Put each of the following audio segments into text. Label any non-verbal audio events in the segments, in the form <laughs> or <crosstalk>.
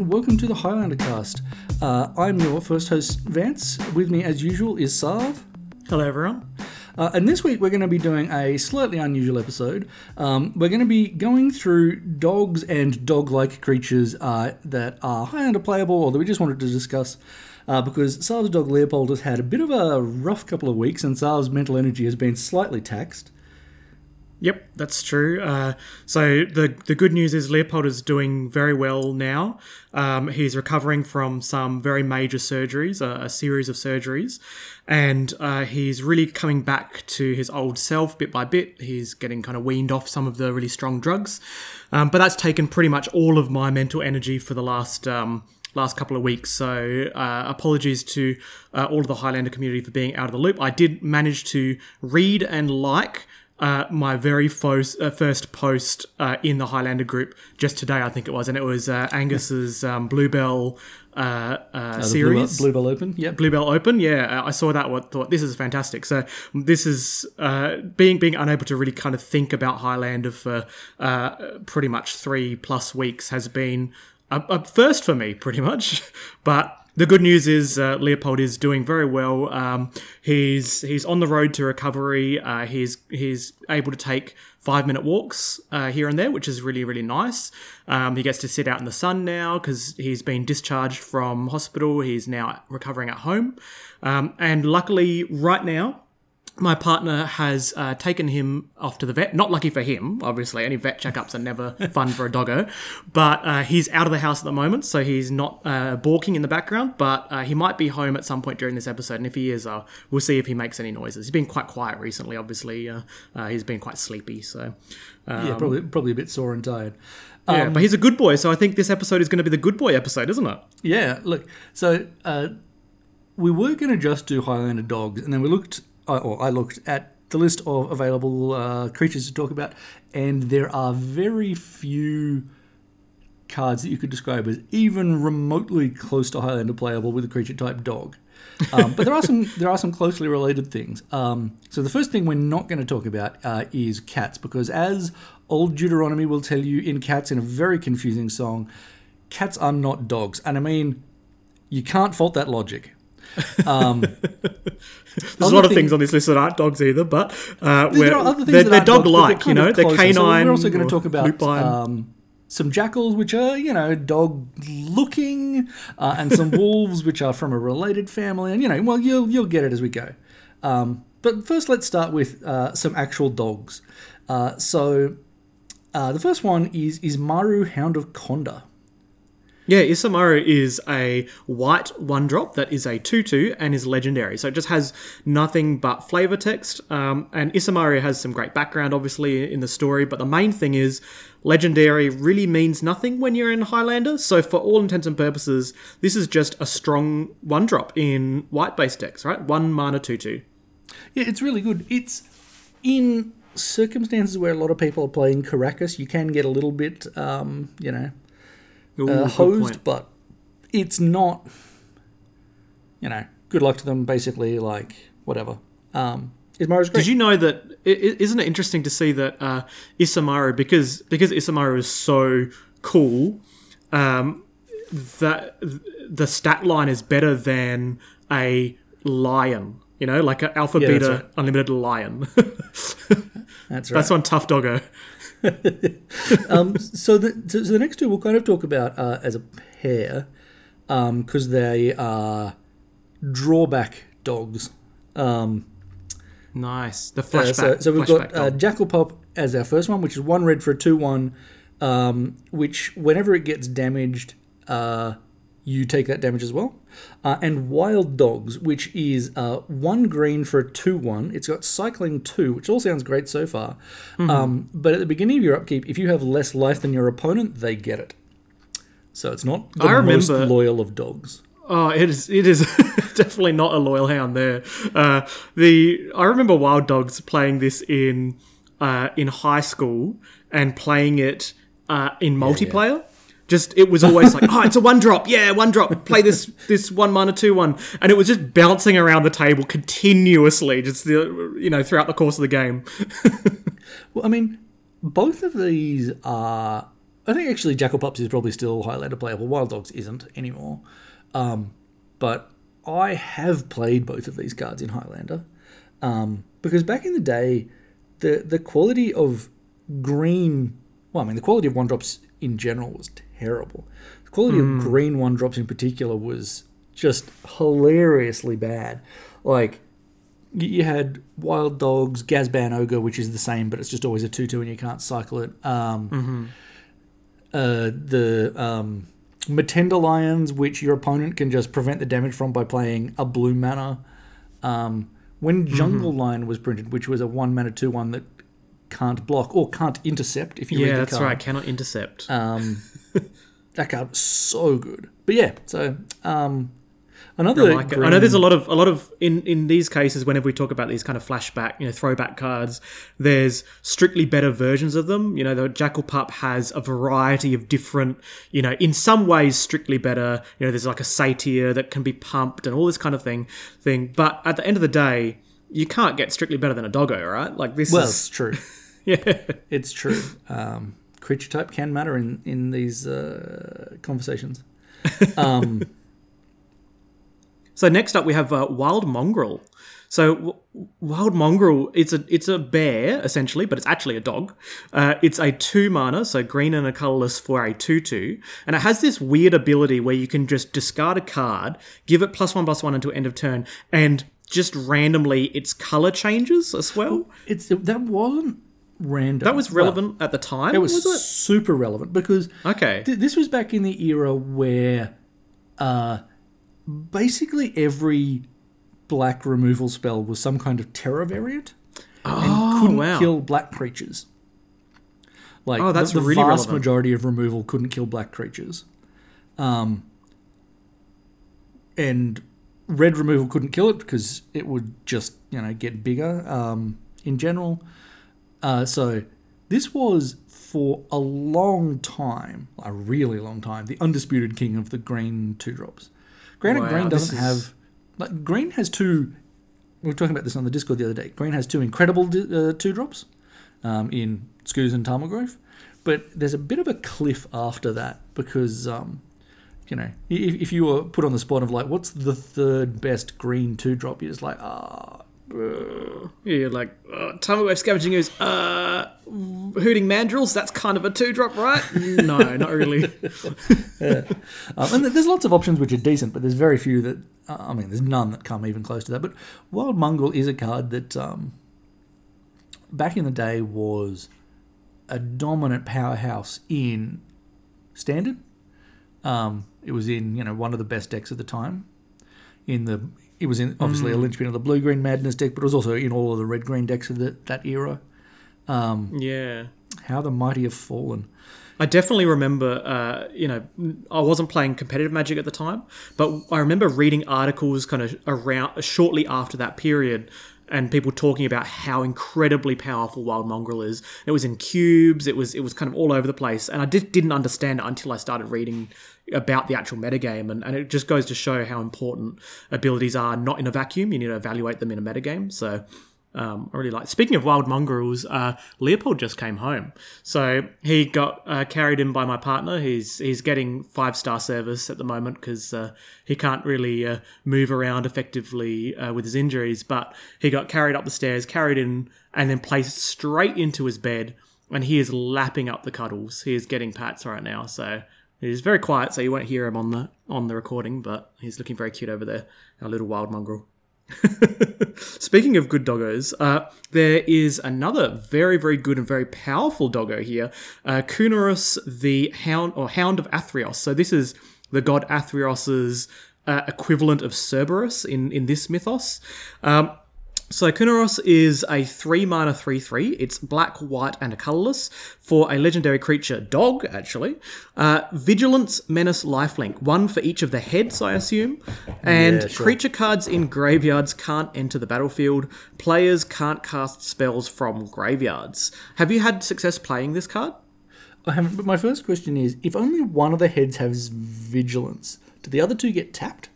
and welcome to the Highlander cast. Uh, I'm your first host, Vance. With me, as usual, is Sarv. Hello, everyone. Uh, and this week, we're going to be doing a slightly unusual episode. Um, we're going to be going through dogs and dog like creatures uh, that are Highlander playable or that we just wanted to discuss. Uh, because Sarv's dog Leopold has had a bit of a rough couple of weeks, and Sarv's mental energy has been slightly taxed. Yep, that's true. Uh, so the the good news is Leopold is doing very well now. Um, he's recovering from some very major surgeries, a, a series of surgeries, and uh, he's really coming back to his old self bit by bit. He's getting kind of weaned off some of the really strong drugs, um, but that's taken pretty much all of my mental energy for the last. Um, last couple of weeks. So uh, apologies to uh, all of the Highlander community for being out of the loop. I did manage to read and like uh, my very first, uh, first post uh, in the Highlander group just today, I think it was, and it was uh, Angus's um, Bluebell uh, uh, series. Blue, Bluebell Open, yeah. Bluebell Open, yeah. I saw that. What thought this is fantastic. So this is being being unable to really kind of think about Highlander for pretty much three plus weeks has been a, a first for me, pretty much. <laughs> But the good news is uh, Leopold is doing very well. Um, he's he's on the road to recovery. Uh, he's he's able to take five minute walks uh, here and there, which is really really nice. Um, he gets to sit out in the sun now because he's been discharged from hospital. He's now recovering at home, um, and luckily right now my partner has uh, taken him off to the vet. Not lucky for him, obviously. Any vet checkups are never <laughs> fun for a doggo. But uh, he's out of the house at the moment, so he's not uh, balking in the background. But uh, he might be home at some point during this episode. And if he is, uh, we'll see if he makes any noises. He's been quite quiet recently, obviously. Uh, he's been quite sleepy. So um, yeah, probably probably a bit sore and tired. Um, yeah, but he's a good boy, so I think this episode is going to be the good boy episode, isn't it? Yeah. Look, so we were going to just do Highlander dogs, and then we looked or I looked at the list of available uh, creatures to talk about, and there are very few cards that you could describe as even remotely close to Highlander playable with a creature type dog. <laughs> Um, but there are some there are some closely related things. Um, so the first thing we're not going to talk about uh, is cats because as old Deuteronomy will tell you in Cats in a very confusing song, cats are not dogs, and I mean you can't fault that logic. Um, <laughs> There's a lot of things on this list that aren't dogs either, but uh, they're, they're dog-like, you know, they're canine. So we're also going to talk about um, some jackals, which are you know dog-looking, uh, and some <laughs> wolves, which are from a related family, and you know, well, you'll you'll get it as we go. Um, but first, let's start with uh, some actual dogs. Uh, so, uh, the first one is is Maru Hound of Konda. Yeah, Isamaru is a white one drop that is a 2 2 and is legendary. So it just has nothing but flavor text. Um, and Isamaru has some great background, obviously, in the story. But the main thing is legendary really means nothing when you're in Highlander. So for all intents and purposes, this is just a strong one drop in white based decks, right? One mana 2 2. Yeah, it's really good. It's in circumstances where a lot of people are playing Karakas, you can get a little bit, um, you know, Ooh, uh, hosed, but it's not. You know, good luck to them. Basically, like whatever. Um, Isamaru's great. Did you know that? Isn't it interesting to see that uh, Isamaru because because Isamaru is so cool, um, that the stat line is better than a lion. You know, like an alpha yeah, beta right. unlimited lion. <laughs> that's right. That's on Tough Doggo. <laughs> um, so, the, so, the next two we'll kind of talk about uh, as a pair because um, they are drawback dogs. Um, nice. The flashback. Uh, so, so, we've got uh, Jackal Pup as our first one, which is one red for a 2 1, um, which whenever it gets damaged, uh, you take that damage as well. Uh, and Wild Dogs, which is uh, one green for a 2 1. It's got Cycling 2, which all sounds great so far. Mm-hmm. Um, but at the beginning of your upkeep, if you have less life than your opponent, they get it. So it's not the I remember, most loyal of dogs. Oh, it is. It is <laughs> definitely not a loyal hound there. Uh, the I remember Wild Dogs playing this in uh, in high school and playing it uh, in multiplayer. Yeah, yeah. Just it was always like, oh, it's a one drop, yeah, one drop. Play this this one mana two one, and it was just bouncing around the table continuously, just the, you know throughout the course of the game. <laughs> well, I mean, both of these are I think actually Jackal Pups is probably still Highlander playable. Wild Dogs isn't anymore. Um, but I have played both of these cards in Highlander um, because back in the day, the the quality of green, well, I mean, the quality of one drops in general was terrible. The quality of green one drops in particular was just hilariously bad. Like you had Wild Dogs, Gazban Ogre, which is the same, but it's just always a two-two and you can't cycle it. Um, uh, the um, Mtenda Lions, which your opponent can just prevent the damage from by playing a blue mana. Um, when Jungle Lion was printed, which was a one mana two one that can't block or can't intercept if you read Yeah, the that's right. Cannot intercept. Um, <laughs> <laughs> that card was so good. But yeah, so um, I another. like it. I know there's a lot of a lot of in in these cases whenever we talk about these kind of flashback, you know, throwback cards, there's strictly better versions of them. You know, the Jackal Pup has a variety of different, you know, in some ways strictly better. You know, there's like a satyr that can be pumped and all this kind of thing thing. But at the end of the day, you can't get strictly better than a doggo, right? Like this Well, is it's true. <laughs> yeah. It's true. Um, creature type can matter in in these uh, conversations. <laughs> Um, So next up we have uh, Wild Mongrel. So w- Wild Mongrel, it's a it's a bear essentially, but it's actually a dog. Uh, it's a two mana, so green and a colorless for a two two, and it has this weird ability where you can just discard a card, give it plus one plus one until end of turn, and just randomly its color changes as well. it's that wasn't random. That was Well, relevant at the time. it was, was it? super relevant because Okay. th- this was back in the era where uh, basically every black removal spell was some kind of terror variant oh couldn't wow. kill black creatures. Like Oh, that's the, the really vast relevant. majority of removal couldn't kill black creatures. Um, and red removal couldn't kill it because it would just you know get bigger um, in general. Uh, so this was for a long time, a really long time, the undisputed king of the green two drops. Granted, Wow, green doesn't is- have like green has two. We were talking about this on the Discord the other day. Green has two incredible uh, two drops um, in Scooze and Tarmogoyf, but there's a bit of a cliff after that because um, you know if, if you were put on the spot of like what's the third best green two drop, you're just like ah. Yeah, like uh, Tamagotchi Scavenging Ooze, uh, Hooting Mandrills, that's kind of a two drop, right? <laughs> no, not really. <laughs> Um, and there's lots of options which are decent, but there's very few that uh, I mean, there's none that come even close to that. But Wild Mongrel is a card that um, back in the day was a dominant powerhouse in standard. Um, it was in you know one of the best decks at the time. In the it was in obviously a linchpin of the blue green madness deck, but it was also in all of the red green decks of the, that era. Yeah. How the mighty have fallen. I definitely remember, uh, you know, I wasn't playing competitive Magic at the time, but I remember reading articles kind of around shortly after that period and people talking about how incredibly powerful Wild Mongrel is. It was in cubes, it was it was kind of all over the place, and I just didn't understand it until I started reading about the actual metagame, and, and it just goes to show how important abilities are not in a vacuum. You need to evaluate them in a metagame. So um, I really like. Speaking of wild mongrels, uh, Leopold just came home, so he got uh, carried in by my partner. He's he's getting five star service at the moment because uh, he can't really uh, move around effectively uh, with his injuries. But he got carried up the stairs, carried in, and then placed straight into his bed, and he is lapping up the cuddles. He is getting pats right now, so. He's very quiet, so you won't hear him on the on the recording, but he's looking very cute over there, our little wild mongrel. <laughs> Speaking of good doggos, uh, there is another very, very good and very powerful doggo here, uh, the Hound or Hound of Athreos. So this is the god Athreos's uh, equivalent of Cerberus in in this mythos. Um, so Kunoros is a 3 mana 3 3. It's black, white, and a colorless for a legendary creature dog, actually. Uh, Vigilance, Menace, Lifelink. One for each of the heads, I assume. And Yeah, sure. creature cards in graveyards can't enter the battlefield. Players can't cast spells from graveyards. Have you had success playing this card? I haven't. But my first question is: if only one of the heads has vigilance, do the other two get tapped?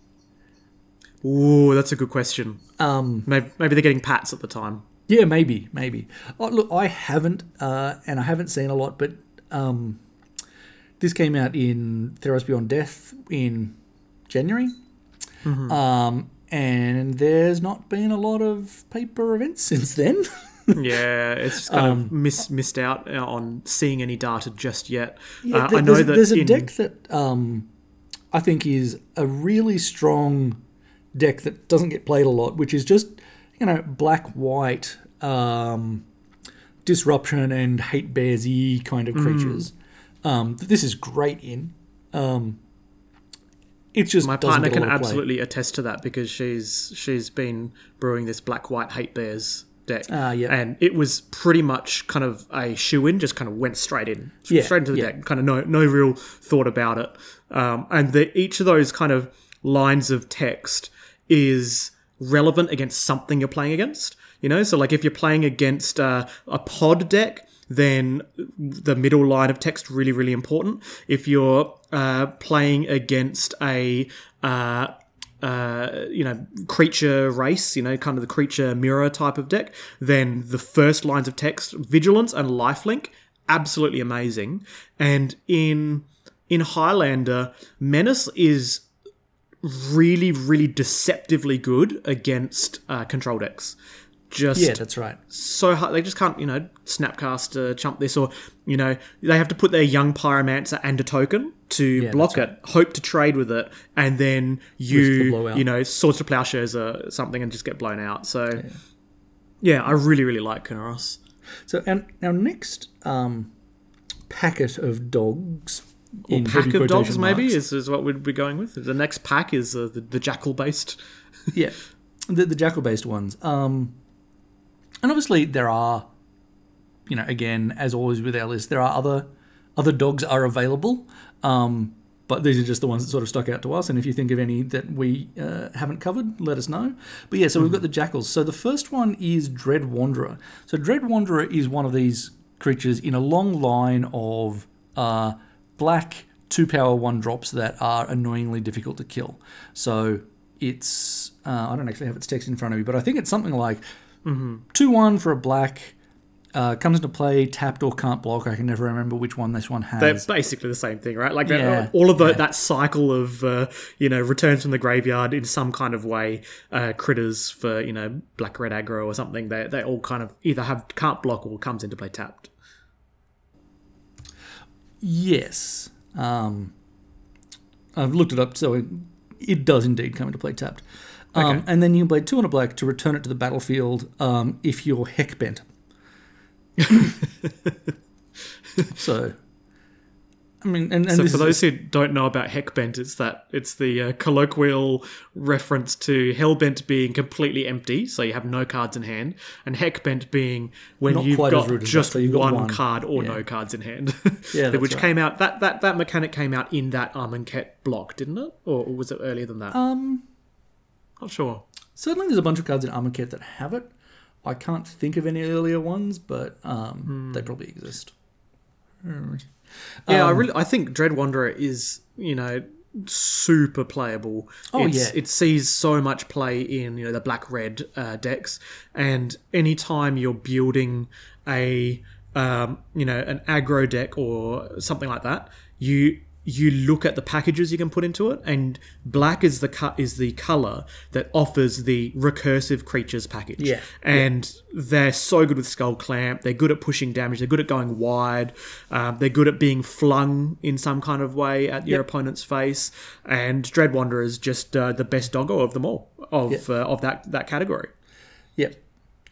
Ooh, that's a good question. Um, Maybe, maybe they're getting pats at the time. yeah, maybe, maybe. Oh, look, I haven't, uh, and I haven't seen a lot, but um, this came out in Theros Beyond Death in January. Mm-hmm. Um, and there's not been a lot of paper events <laughs> since then. Yeah, it's just kind Um, of miss, missed out uh, on seeing any data just yet. Yeah, uh, th- I know there's, that there's a in, deck that um, I think is a really strong deck that doesn't get played a lot, which is just you know black white um, disruption and hate bearsy kind Mm. of creatures. Um, that this is great in. Um, it just my partner can lot of play. absolutely attest to that because she's she's been brewing this black white hate bears deck, Ah, yeah. and it was pretty much kind of a shoe in, just kind of went straight in, Yeah, straight into the yeah. deck, kind of no no real thought about it. Um, and the, each of those kind of lines of text is relevant against something you're playing against. You know, so like if you're playing against uh, a pod deck, then the middle line of text really really important. If you're uh, playing against a uh, uh, you know, creature race, you know, kind of the creature mirror type of deck, then the first lines of text, vigilance and lifelink, absolutely amazing. And in in Highlander, menace is really, really deceptively good against uh, control decks. Just Yeah, that's right. so hard. They just can't, you know, snapcast, uh, chump this, or you know, they have to put their young pyromancer and a token to block it, hope to trade with it, and then you, you know, swords to plowshares or something, and just get blown out. So, yeah, I really, really like Kunoros. So, and our next um, packet of dogs. In Pack of dogs, quotation maybe, is, is what we'd be going with. The next pack is uh, the, the jackal based. <laughs> Yeah, the, the jackal based ones. Um, and obviously there are, you know, again as always with our list, there are other other dogs are available. Um, but these are just the ones that sort of stuck out to us. And if you think of any that we uh, haven't covered, let us know. But yeah, so we've got the jackals. So the first one is Dread Wanderer. So Dread Wanderer is one of these creatures in a long line of uh, black two power one drops that are annoyingly difficult to kill. So it's uh, I don't actually have its text in front of me, but I think it's something like two one for a black. Uh, comes into play tapped or can't block. I can never remember which one this one has. They're basically the same thing, right? Like Yeah, all of the, that cycle of uh, you know returns from the graveyard in some kind of way, uh, critters for you know black red aggro or something. They they all kind of either have can't block or comes into play tapped. Yes. Um, I've looked it up, so it, it does indeed come into play tapped. Um, Okay. And then you can play two on a black to return it to the battlefield um, if you're heck bent. <laughs> so, I mean, and, and So this for is- those who don't know about Heckbent, it's that it's the uh, colloquial reference to Hellbent being completely empty, so you have no cards in hand, and Heckbent being when you've got rude as that, just so you've got one, one. card or Yeah. no cards in hand. <laughs> Yeah, that's which right. came out that, that that mechanic came out in that Amonkhet block, didn't it? Or was it earlier than that? um, Not sure. certainly there's a bunch of cards in Amonkhet that have it. I can't think of any earlier ones, but um, Hmm. they probably exist. Yeah, I Um, really I think Dread Wanderer is you know super playable. Oh, it's, yeah. it sees so much play in you know the black red uh, decks, and anytime you're building a um, you know an aggro deck or something like that, you you look at the packages you can put into it, and black is the cut is the color that offers the recursive creatures package. Yeah. and they're so good with skull clamp. They're good at pushing damage. They're good at going wide. Um, they're good at being flung in some kind of way at your Yep. opponent's face. And Dread Wanderer is just uh, the best doggo of them all of Yep. uh, of that that category. Yep.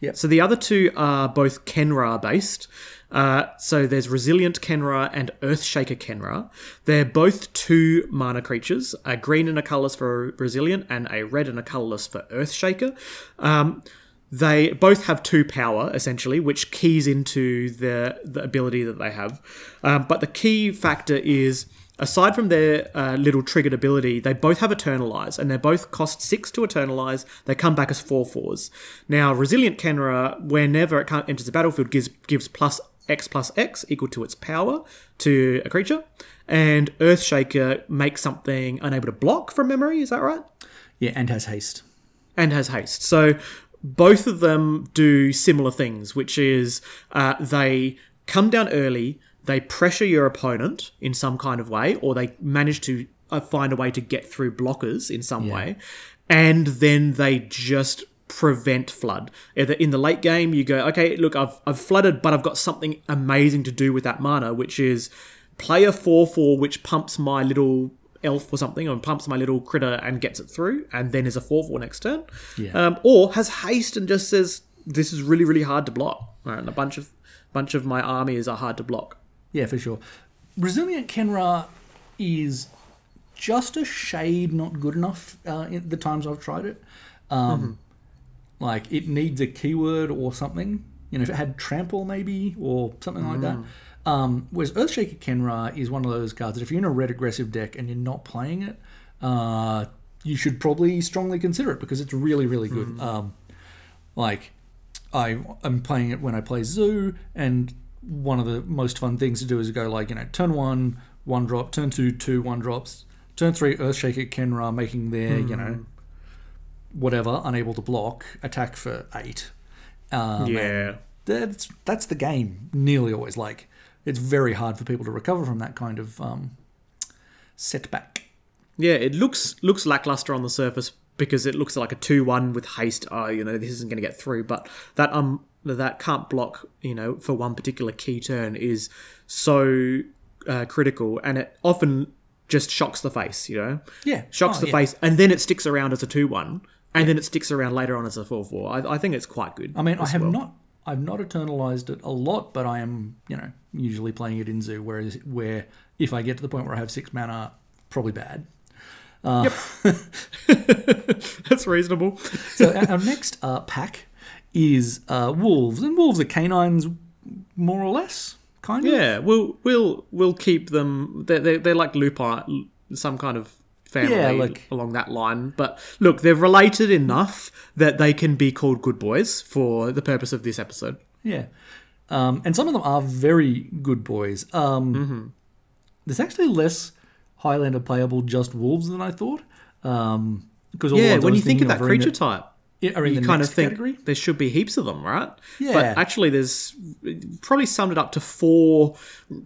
Yep. So the other two are both Khenra based. Uh, so there's Resilient Khenra and Earthshaker Khenra. They're both two mana creatures, a green and a colorless for Resilient, and a red and a colorless for Earthshaker. Um, they both have two power essentially, which keys into the the ability that they have. Um, but the key factor is aside from their uh, little triggered ability, they both have Eternalize, and they both cost six to Eternalize. They come back as four fours. Now, Resilient Khenra, whenever it enters the battlefield, gives gives plus X plus X equal to its power to a creature, and Earthshaker makes something unable to block from memory. Is that right? Yeah, and has haste. and has haste. So both of them do similar things, which is uh, they come down early, they pressure your opponent in some kind of way, or they manage to uh, find a way to get through blockers in some way, and then they just prevent flood. Either in the late game, you go, okay, look, I've I've flooded, but I've got something amazing to do with that mana, which is play a four four, which pumps my little elf or something, or pumps my little critter and gets it through, and then is a four four next turn. Yeah. Um, or has haste and just says this is really really hard to block, right? and a bunch of bunch of my armies are hard to block. Yeah, for sure. Resilient Khenra is just a shade not good enough uh, in the times I've tried it. Um, Like, it needs a keyword or something. You know, if it had Trample maybe or something like that. Um, whereas Earthshaker Khenra is one of those cards that if you're in a red aggressive deck and you're not playing it, uh, you should probably strongly consider it because it's really, really good. Um, like, I am playing it when I play Zoo, and one of the most fun things to do is go like you know turn one one drop, turn two two one drops, turn three Earthshaker Khenra making their you know whatever unable to block attack for eight. Um, Yeah. that's that's the game. Nearly always like it's very hard for people to recover from that kind of um, setback. Yeah, it looks looks lackluster on the surface because it looks like a two one with haste. Oh, you know, this isn't going to get through. But that um that can't block, you know, for one particular key turn is so uh, critical, and it often just shocks the face. You know, Yeah. shocks Oh, the yeah. face, and then it sticks around as a two one, and then it sticks around later on as a four four. I, I think it's quite good. I mean, I have well. not. I've not eternalized it a lot, but I am, you know, usually playing it in Zoo. Whereas, where if I get to the point where I have six mana, probably bad. Yep. <laughs> <laughs> That's reasonable. <laughs> So our, our next uh, pack is uh, wolves, and wolves are canines, more or less, kind of. Yeah, we'll we'll we'll keep them. They're they're, they're like lupine, some kind of family Yeah, like- along that line. But look, they're related enough that they can be called good boys for the purpose of this episode. Yeah. Um, and some of them are very good boys. Um, Mm-hmm. There's actually less Highlander playable just wolves than I thought. Um, because Yeah, when you think of that creature type, yeah, are in you kind of think category. there should be heaps of them, right? Yeah. But actually, there's probably summed it up to four,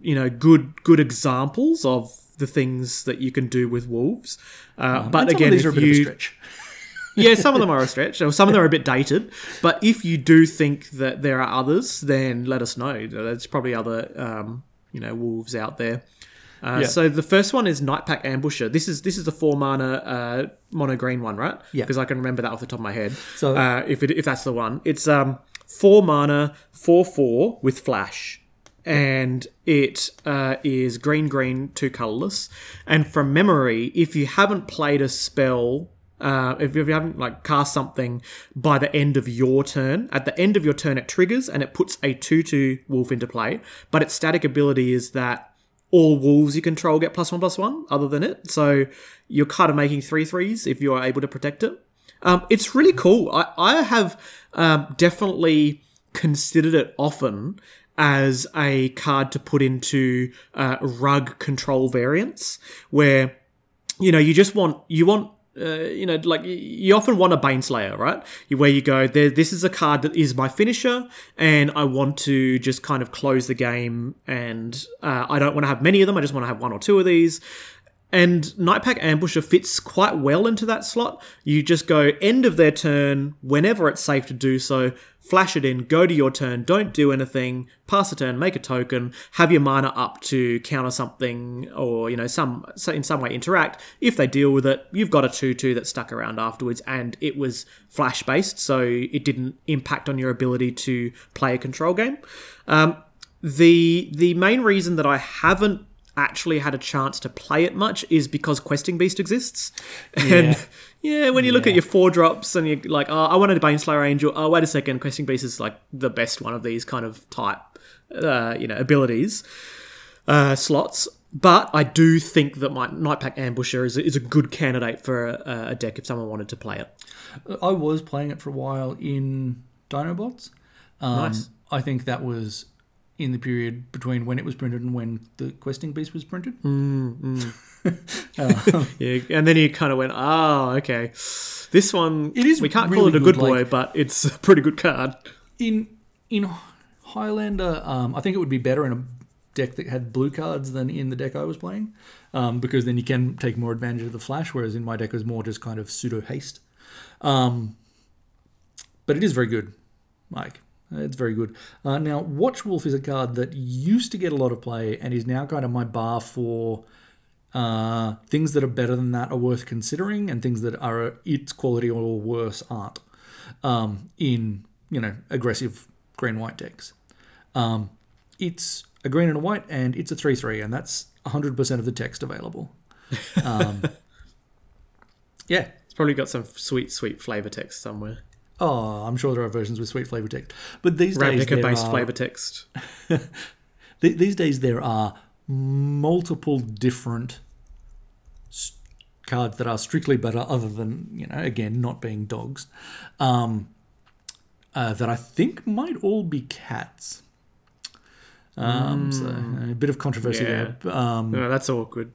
you know, good good examples of the things that you can do with wolves. Uh, but again, these if are a bit you of a stretch. <laughs> yeah, some of them are a stretch, or some of them are a bit dated. But if you do think that there are others, then let us know. There's probably other, um, you know, wolves out there. Uh, Yeah. So the first one is Nightpack Ambusher. This is this is the four mana uh, mono green one, right? Yeah. Because I can remember that off the top of my head. So- uh, if it, if that's the one, it's um four mana, four four with flash, and it uh, is green green two colorless. And from memory, if you haven't played a spell uh, if you haven't like cast something by the end of your turn, at the end of your turn it triggers and it puts a two-two wolf into play. But its static ability is that all wolves you control get plus one plus one, other than it. So you're kind of making three threes if you're able to protect it. Um, it's really cool. I, I have um, definitely considered it often as a card to put into uh, rug control variants, where you know you just want you want uh, you know like you often want a baneslayer right? Where you go there this is a card that is my finisher and i want to just kind of close the game and uh, i don't want to have many of them i just want to have one or two of these and Nightpack Ambusher fits quite well into that slot. You just go end of their turn, whenever it's safe to do so, flash it in, go to your turn, don't do anything, pass a turn, make a token, have your mana up to counter something or, you know, some in some way interact. If they deal with it, you've got a 2-2 that stuck around afterwards and it was flash based, so it didn't impact on your ability to play a control game. Um, the the main reason that I haven't actually had a chance to play it much is because Questing Beast exists. And yeah, when you look at your four drops and you're like, oh, I wanted a Baneslayer Angel. Oh, wait a second, Questing Beast is like the best one of these kind of type, uh, you know, abilities uh, slots. But I do think that my Nightpack Ambusher is, is a good candidate for a, a deck if someone wanted to play it. I was playing it for a while in Dinobots. Um, Nice. I think that was in the period between when it was printed and when the Questing Beast was printed. <laughs> <laughs> Yeah, and then he kind of went, oh, okay. This one, It is we can't call it a good, good boy, like- but it's a pretty good card. in in Highlander, um, I think it would be better in a deck that had blue cards than in the deck I was playing, um, because then you can take more advantage of the flash. Whereas in my deck it was more just kind of pseudo haste. Um, but it is very good, Mike. It's very good. Uh, now, Watchwolf is a card that used to get a lot of play and is now kind of my bar for uh, things that are better than that are worth considering, and things that are its quality or worse aren't. Um, in you know aggressive green white decks, um, it's a green and a white, and it's a three three, and that's hundred percent of the text available. <laughs> Um, yeah, It's probably got some sweet, sweet flavor text somewhere. Oh, I'm sure there are versions with sweet flavor text, but these days Ravnica there based are, flavor text. <laughs> these days there are multiple different cards that are strictly better, other than you know, again, not being dogs. Um, uh, that I think might all be cats. Um, So a bit of controversy Yeah. there. Um, No, that's awkward.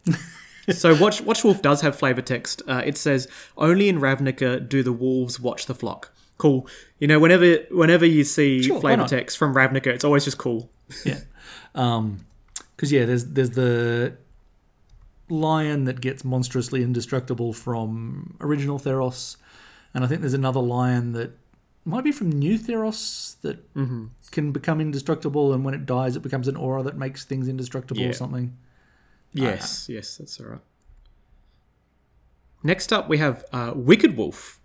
so Watch Watch Wolf does have flavor text. Uh, it says only in Ravnica do the wolves watch the flock. Cool. You know, whenever whenever you see Sure, flavor text from Ravnica, it's always just cool. Yeah. Um 'cause yeah, there's there's the lion that gets monstrously indestructible from original Theros, and I think there's another lion that might be from New Theros that can become indestructible, and when it dies, it becomes an aura that makes things indestructible Yeah. or something. Yes, yes, that's all right. Next up, we have uh, Wicked Wolf.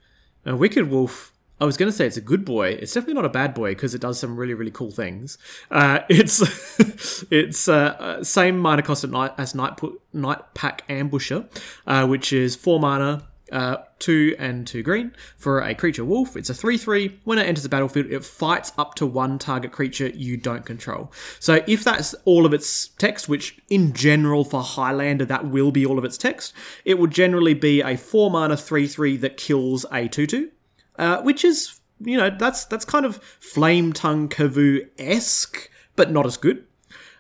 Uh, Wicked Wolf. I was going to say it's a good boy. It's definitely not a bad boy because it does some really, really cool things. Uh, <laughs> it's it's uh, uh, same mana cost at night as Night Pu- Night Pack Ambusher, uh, which is four mana, uh, two and two green for a creature wolf. It's a three three. When it enters the battlefield, it fights up to one target creature you don't control. So if that's all of its text, which in general for Highlander that will be all of its text, it would generally be a four mana three three that kills a two two uh, which is you know that's that's kind of flame tongue kavu esque, but not as good.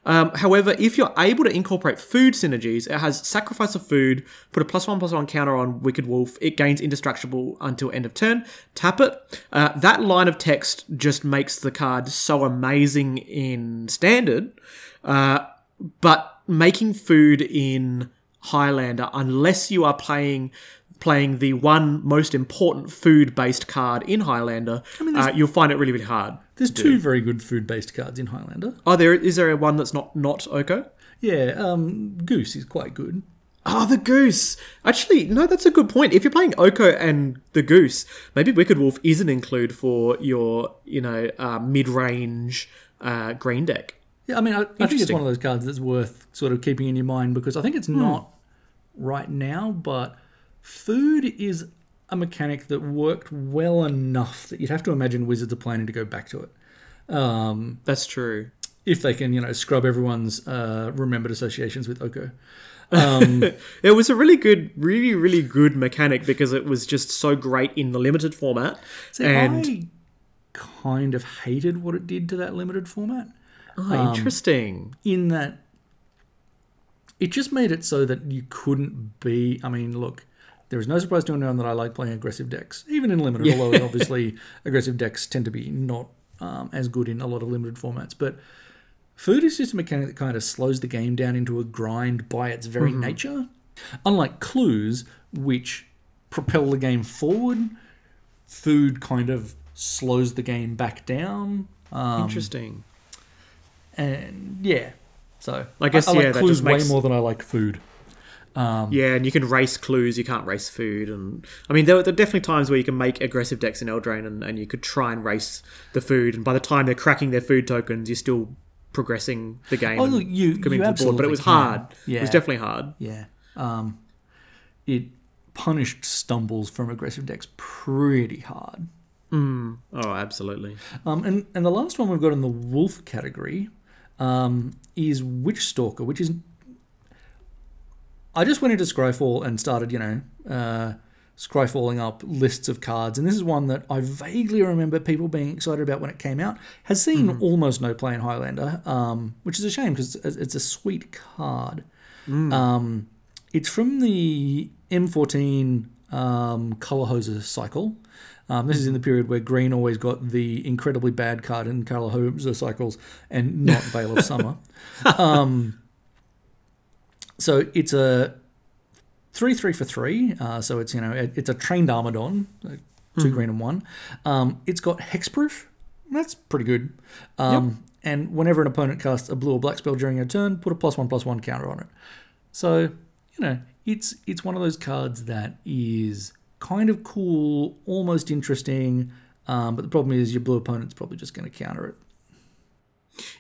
Um, however, if you're able to incorporate food synergies, it has sacrifice of food, put a plus one plus one counter on Wicked Wolf. It gains indestructible until end of turn. Tap it. Uh, that line of text just makes the card so amazing in standard. Uh, but making food in Highlander, unless you are playing playing the one most important food-based card in Highlander, uh, you'll find it really, really hard. There's two very good food-based cards in Highlander. Oh, there is there a one that's not not Oko? Yeah, um, Goose is quite good. Oh, the goose. Actually, no, that's a good point. If you're playing Oko and the goose, maybe Wicked Wolf is an include for your, you know, uh, mid-range uh, green deck. Yeah, I mean, I, I think it's one of those cards that's worth sort of keeping in your mind because I think it's not right now, but food is a mechanic that worked well enough that you'd have to imagine Wizards are planning to go back to it. Um, That's true. if they can, you know, scrub everyone's uh, remembered associations with Oko. <laughs> Um, It was a really good, really, really good mechanic because it was just so great in the limited format. see, and I kind of hated what it did to that limited format. Oh, interesting. in that it just made it so that you couldn't be. I mean, look, there is no surprise to anyone that I like playing aggressive decks, even in limited. Although <laughs> obviously aggressive decks tend to be not um, as good in a lot of limited formats, but. Food is just a mechanic that kind of slows the game down into a grind by its very nature. Unlike clues, which propel the game forward, food kind of slows the game back down. Um, Interesting. and yeah, so I guess, I, like yeah, that clues just makes- way more than I like food. Yeah, and you can race clues, you can't race food. And I mean, there, there are definitely times where you can make aggressive decks in Eldraine and, and you could try and race the food. And by the time they're cracking their food tokens, you're still progressing the game. Oh, look, you- coming you to the board. But it was can. hard. It was definitely hard. Yeah, um, it punished stumbles from aggressive decks pretty hard. Oh, absolutely. Um, and and the last one we've got in the wolf category um, is Witchstalker, which is. I just went into Scryfall and started, you know, uh, Scryfalling up lists of cards, and this is one that I vaguely remember people being excited about when it came out. Has seen almost no play in Highlander, um, which is a shame because it's, it's a sweet card. Um, it's from the M14 um, Color Hoser cycle. Um, this is in the period where green always got the incredibly bad card in Color Hoser cycles and not Veil of Summer. <laughs> Um, so it's a three three for three. Uh, so it's you know it- it's a trained Armodon, uh, 2 green and one. Um, it's got hexproof. That's pretty good. Um, And whenever an opponent casts a blue or black spell during your turn, put a plus one plus one counter on it. So you know it's it's one of those cards that is kind of cool, almost interesting. Um, but the problem is your blue opponent's probably just going to counter it.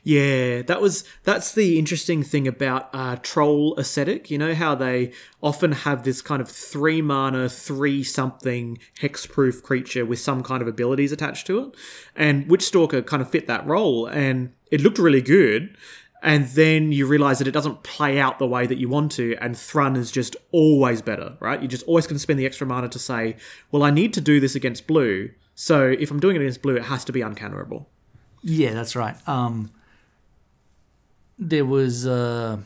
Yeah, that was that's the interesting thing about uh, troll aesthetic. You know how they often have this kind of three mana, three something hexproof creature with some kind of abilities attached to it, and Witchstalker kind of fit that role, and it looked really good. And then you realize that it doesn't play out the way that you want to, and Thrun is just always better, right? You're just always to spend the extra mana to say, well, I need to do this against blue, so if I'm doing it against blue, it has to be uncounterable. Yeah, that's right. Um, there was uh,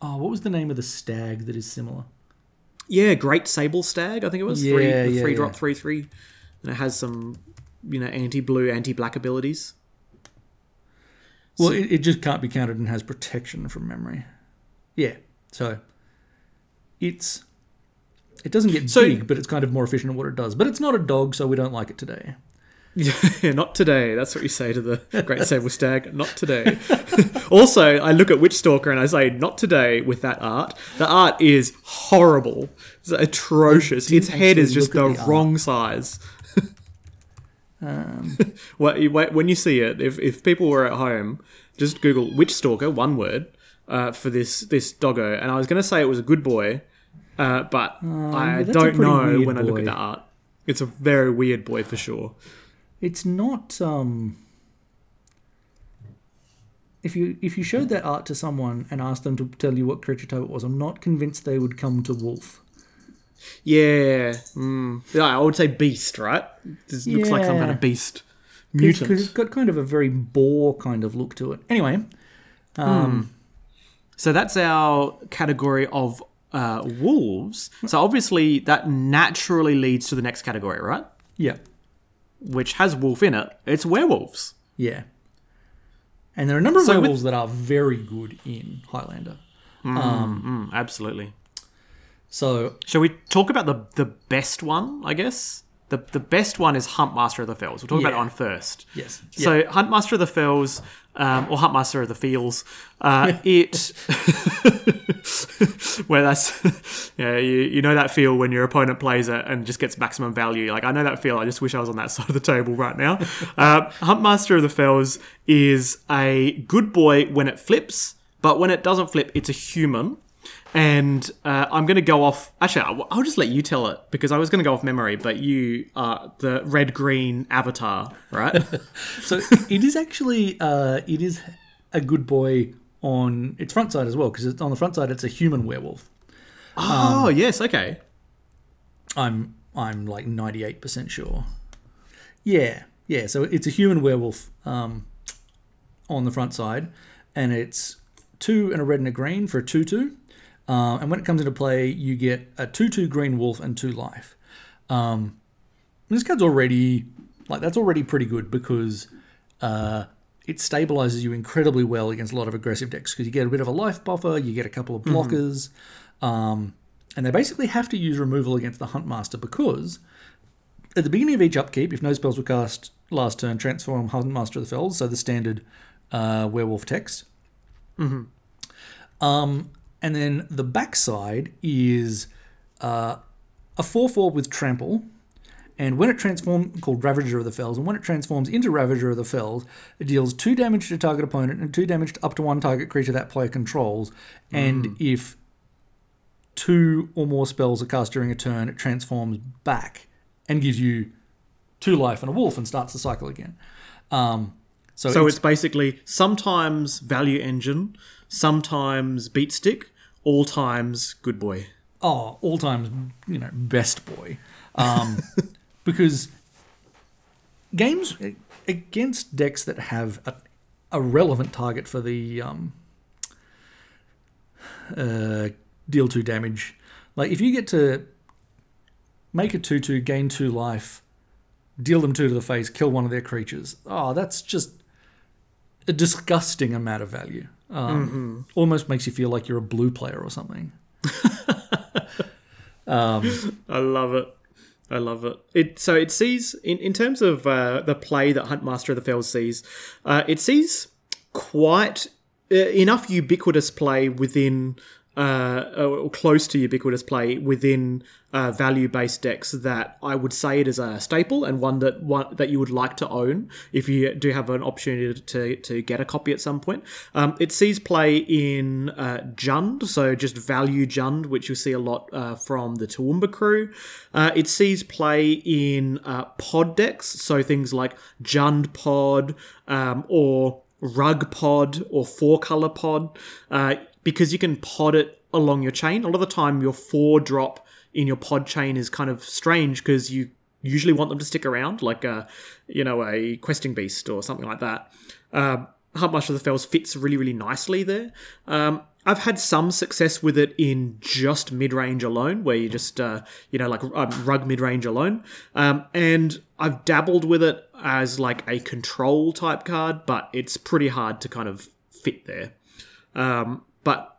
oh, what was the name of the stag that is similar? Yeah, Great Sable Stag, I think it was. three, Yeah, the yeah, three yeah. drop, three, three. And it has some, you know, anti blue, anti black abilities. Well, it, it just can't be countered and has protection from memory. Yeah, so it's it doesn't get So- big, but it's kind of more efficient at what it does. But it's not a dog, so we don't like it today. <laughs> Yeah, not today. That's what you say to the Great Sable Stag. Not today. <laughs> also, I look at Witchstalker and I say, not today with that art. The art is horrible. It's atrocious. Its head is just the, the wrong size. <laughs> Wait- when you see it, if, if people were at home, just Google Witchstalker, one word, uh, for this this doggo. And I was going to say it was a good boy, uh, but I Um, a don't know when I look at the art. It's a very weird boy for sure. It's not. Um, if you if you showed that art to someone and asked them to tell you what creature type it was, I'm not convinced they would come to wolf. Yeah, mm. yeah, I would say beast, right? This looks like some kind of beast mutant. Because it's got kind of a very boar kind of look to it. Anyway, um, So that's our category of uh, wolves. So obviously that naturally leads to the next category, right? yeah, Which has wolf in it. It's werewolves. yeah. And there are a number of So with- werewolves that are very good in Highlander. Mm, absolutely. So Shall we talk about the the best one? I guess the the best one is Huntmaster of the Fells. We'll talk about Yeah. that one first. yes, So Huntmaster of the Fells, um, or Huntmaster of the Fields, uh, <laughs> it <laughs> where that's <laughs> yeah you, you know that feel when your opponent plays it and just gets maximum value. Like I know that feel. I just wish I was on that side of the table right now. Uh, Huntmaster of the Fells is a good boy when it flips, but when it doesn't flip, it's a human. And uh, I'm going to go off. Actually, I'll, I'll just let you tell it because I was going to go off memory, but you are the red green avatar, right? <laughs> So it is actually uh, it is a good boy on its front side as well because on the front side it's a human werewolf. oh, yes, okay. I'm I'm like ninety eight percent sure. Yeah, yeah. So it's a human werewolf um, on the front side, and it's two and a red and a green for a two two. Uh, and when it comes into play, you get a two two green wolf and two life. Um, this card's already like that's already pretty good because uh, it stabilizes you incredibly well against a lot of aggressive decks because you get a bit of a life buffer, you get a couple of blockers, um, and they basically have to use removal against the Huntmaster because at the beginning of each upkeep, if no spells were cast last turn, transform Huntmaster of the Fells, so the standard uh, werewolf text. Um, and then the backside is uh, a 4 4 with trample. And when it transforms, called Ravager of the Fells, and when it transforms into Ravager of the Fells, it deals two damage to target opponent and two damage to up to one target creature that player controls. And if two or more spells are cast during a turn, it transforms back and gives you two life and a wolf and starts the cycle again. Um, so So it's, it's basically sometimes value engine, sometimes beat stick, all times good boy. oh, all times, you know, best boy. Um, <laughs> because games against decks that have a, a relevant target for the um, uh, deal two damage, like if you get to make a 2 2, gain 2 life, deal them 2 to the face, kill one of their creatures. Oh, that's just a disgusting amount of value. Um, Almost makes you feel like you're a blue player or something. <laughs> I love it. I love it. It so it sees in, in terms of uh, the play that Huntmaster of the Fells sees, uh, it sees quite uh, enough ubiquitous play within uh, or close to ubiquitous play within uh, value-based decks that I would say it is a staple and one that one that you would like to own if you do have an opportunity to, to get a copy at some point. Um, it sees play in uh, Jund, so just value Jund, which you'll see a lot uh, from the Toowoomba crew. Uh, it sees play in uh, pod decks, so things like Jund Pod um, or Rug Pod or Four Color Pod, uh, because you can pod it along your chain. A lot of the time, your four drop in your pod chain is kind of strange because you usually want them to stick around, like a you know a questing beast or something like that. Uh, Huntmaster of the Fells fits really really nicely there. Um, I've had some success with it in just mid range alone, where you just uh, you know like um, rug mid range alone, um, and I've dabbled with it as like a control type card, but it's pretty hard to kind of fit there. Um, but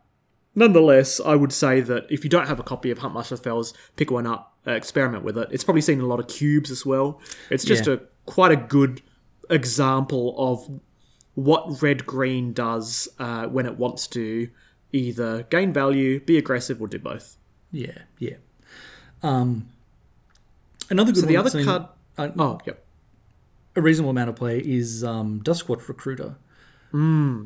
nonetheless, I would say that if you don't have a copy of Huntmaster Fells, pick one up, uh, experiment with it. It's probably seen a lot of cubes as well. It's just Yeah. a quite a good example of what red green does uh, when it wants to either gain value, be aggressive, or do both. Yeah, yeah. Um, another good So the other seen card. a, Oh, yep. a reasonable amount of play is um, Duskwatch Recruiter.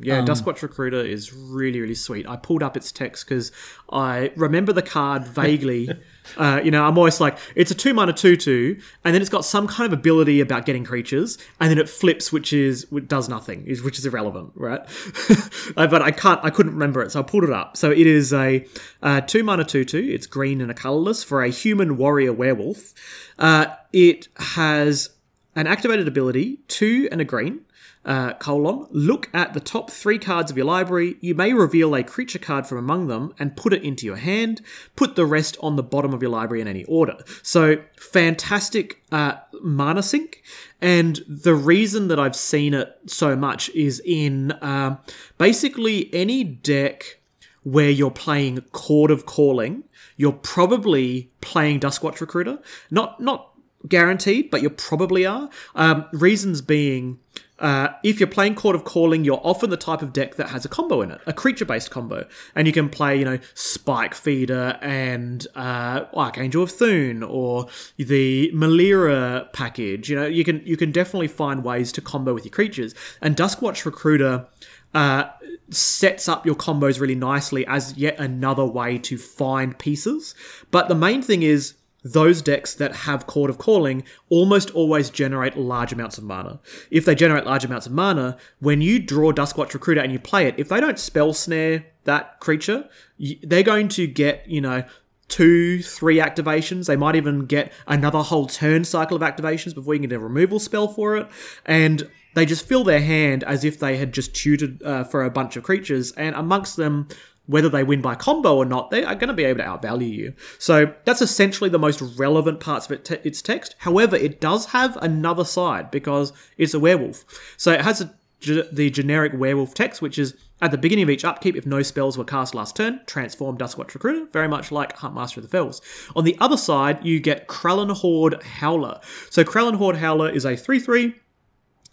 Yeah, Duskwatch Recruiter is really, really sweet. I pulled up its text because I remember the card <laughs> vaguely. uh, you know, I'm always like, it's a two mana two two, and then it's got some kind of ability about getting creatures, and then it flips, which is which does nothing, is which is irrelevant, right? <laughs> Uh, but I can't, I couldn't remember it, so I pulled it up. So it is a uh, two mana two two. It's green and a colorless for a human warrior werewolf. Uh, it has an activated ability, two and a green uh, colon, look at the top three cards of your library. You may reveal a creature card from among them and put it into your hand. Put the rest on the bottom of your library in any order. So, fantastic uh, mana sink. And the reason that I've seen it so much is in um basically any deck where you're playing Chord of Calling, you're probably playing Duskwatch Recruiter. Not not guaranteed, but you probably are. Um, reasons being, uh, if you're playing Chord of Calling, you're often the type of deck that has a combo in it, a creature-based combo, and you can play, you know, Spike Feeder and uh, Archangel of Thune or the Melira package. You know, you can you can definitely find ways to combo with your creatures, and Duskwatch Recruiter uh, sets up your combos really nicely as yet another way to find pieces. But the main thing is those decks that have Chord of Calling almost always generate large amounts of mana. If they generate large amounts of mana, when you draw Duskwatch Recruiter and you play it, if they don't spell snare that creature, they're going to get, you know, two, three activations. They might even get another whole turn cycle of activations before you can get a removal spell for it. And they just fill their hand as if they had just tutored uh, for a bunch of creatures. And amongst them, whether they win by combo or not, they are going to be able to outvalue you. So that's essentially the most relevant parts of it te- its text. However, it does have another side because it's a werewolf. So it has a, ge- the generic werewolf text, which is at the beginning of each upkeep, if no spells were cast last turn, transform Duskwatch Recruiter, very much like Huntmaster of the Fells. On the other side, you get Krallenhorde Howler. So Krallenhorde Howler is a 3 3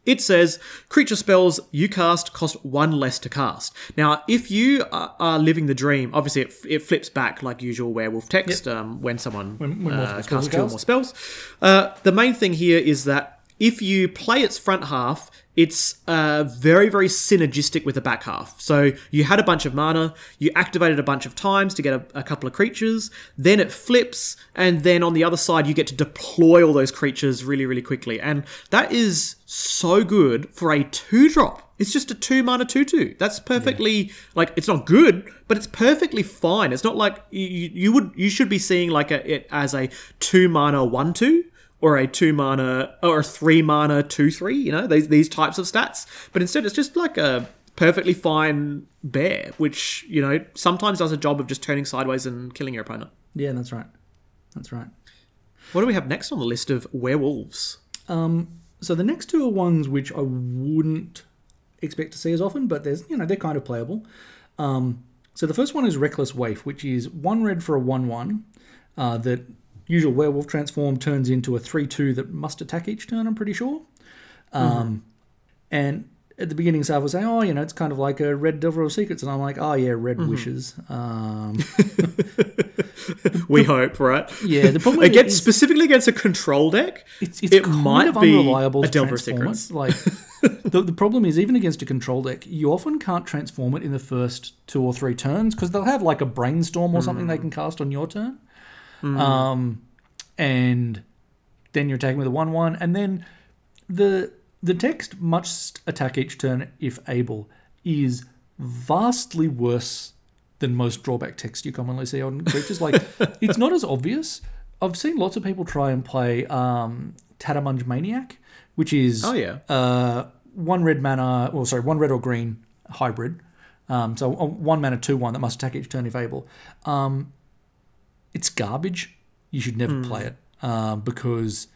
it says creature spells you cast cost one less to cast. Now, if you are, living the dream, obviously it, it flips back like usual werewolf text um, when someone when multiple uh, casts two or more spells. Uh, the main thing here is that if you play its front half, it's uh, very, very synergistic with the back half. So you had a bunch of mana, you activated a bunch of times to get a, a couple of creatures, then it flips, and then on the other side, you get to deploy all those creatures really, really quickly. And that is so good for a two drop. It's just a two mana two two. That's perfectly like it's not good, but it's perfectly fine. It's not like you, you would you should be seeing like a, it as a two mana one two or a two mana or a three mana two three. You know these these types of stats, but instead it's just like a perfectly fine bear, which you know sometimes does a job of just turning sideways and killing your opponent. Yeah, that's right. That's right. What do we have next on the list of werewolves? So the next two are ones which I wouldn't expect to see as often, but there's you know they're kind of playable. Um, so the first one is Reckless Waif, which is one red for a one-one uh, that usual werewolf transform turns into a three-two that must attack each turn. I'm pretty sure. Um, And at the beginning, Sav was saying, "Oh, you know, it's kind of like a Red Delver of Secrets," and I'm like, "Oh yeah, Red Wishes." Um, <laughs> We hope, right? yeah, the problem Against is specifically against a control deck, it's, it's it might of be unreliable a Delver it. Secrets. Like <laughs> the, the problem is even against a control deck, you often can't transform it in the first two or three turns because they'll have like a brainstorm or something they can cast on your turn. Um, and then you're attacking with a one-one, and then the the text must attack each turn if able is vastly worse than most drawback text you commonly see on creatures. Like <laughs> it's not as obvious. I've seen lots of people try and play um, Tattermunge Maniac, which is Oh, yeah. uh, one red mana, or sorry, one red or green hybrid. Um, so one mana two one that must attack each turn if able. Um, it's garbage. You should never play it uh, because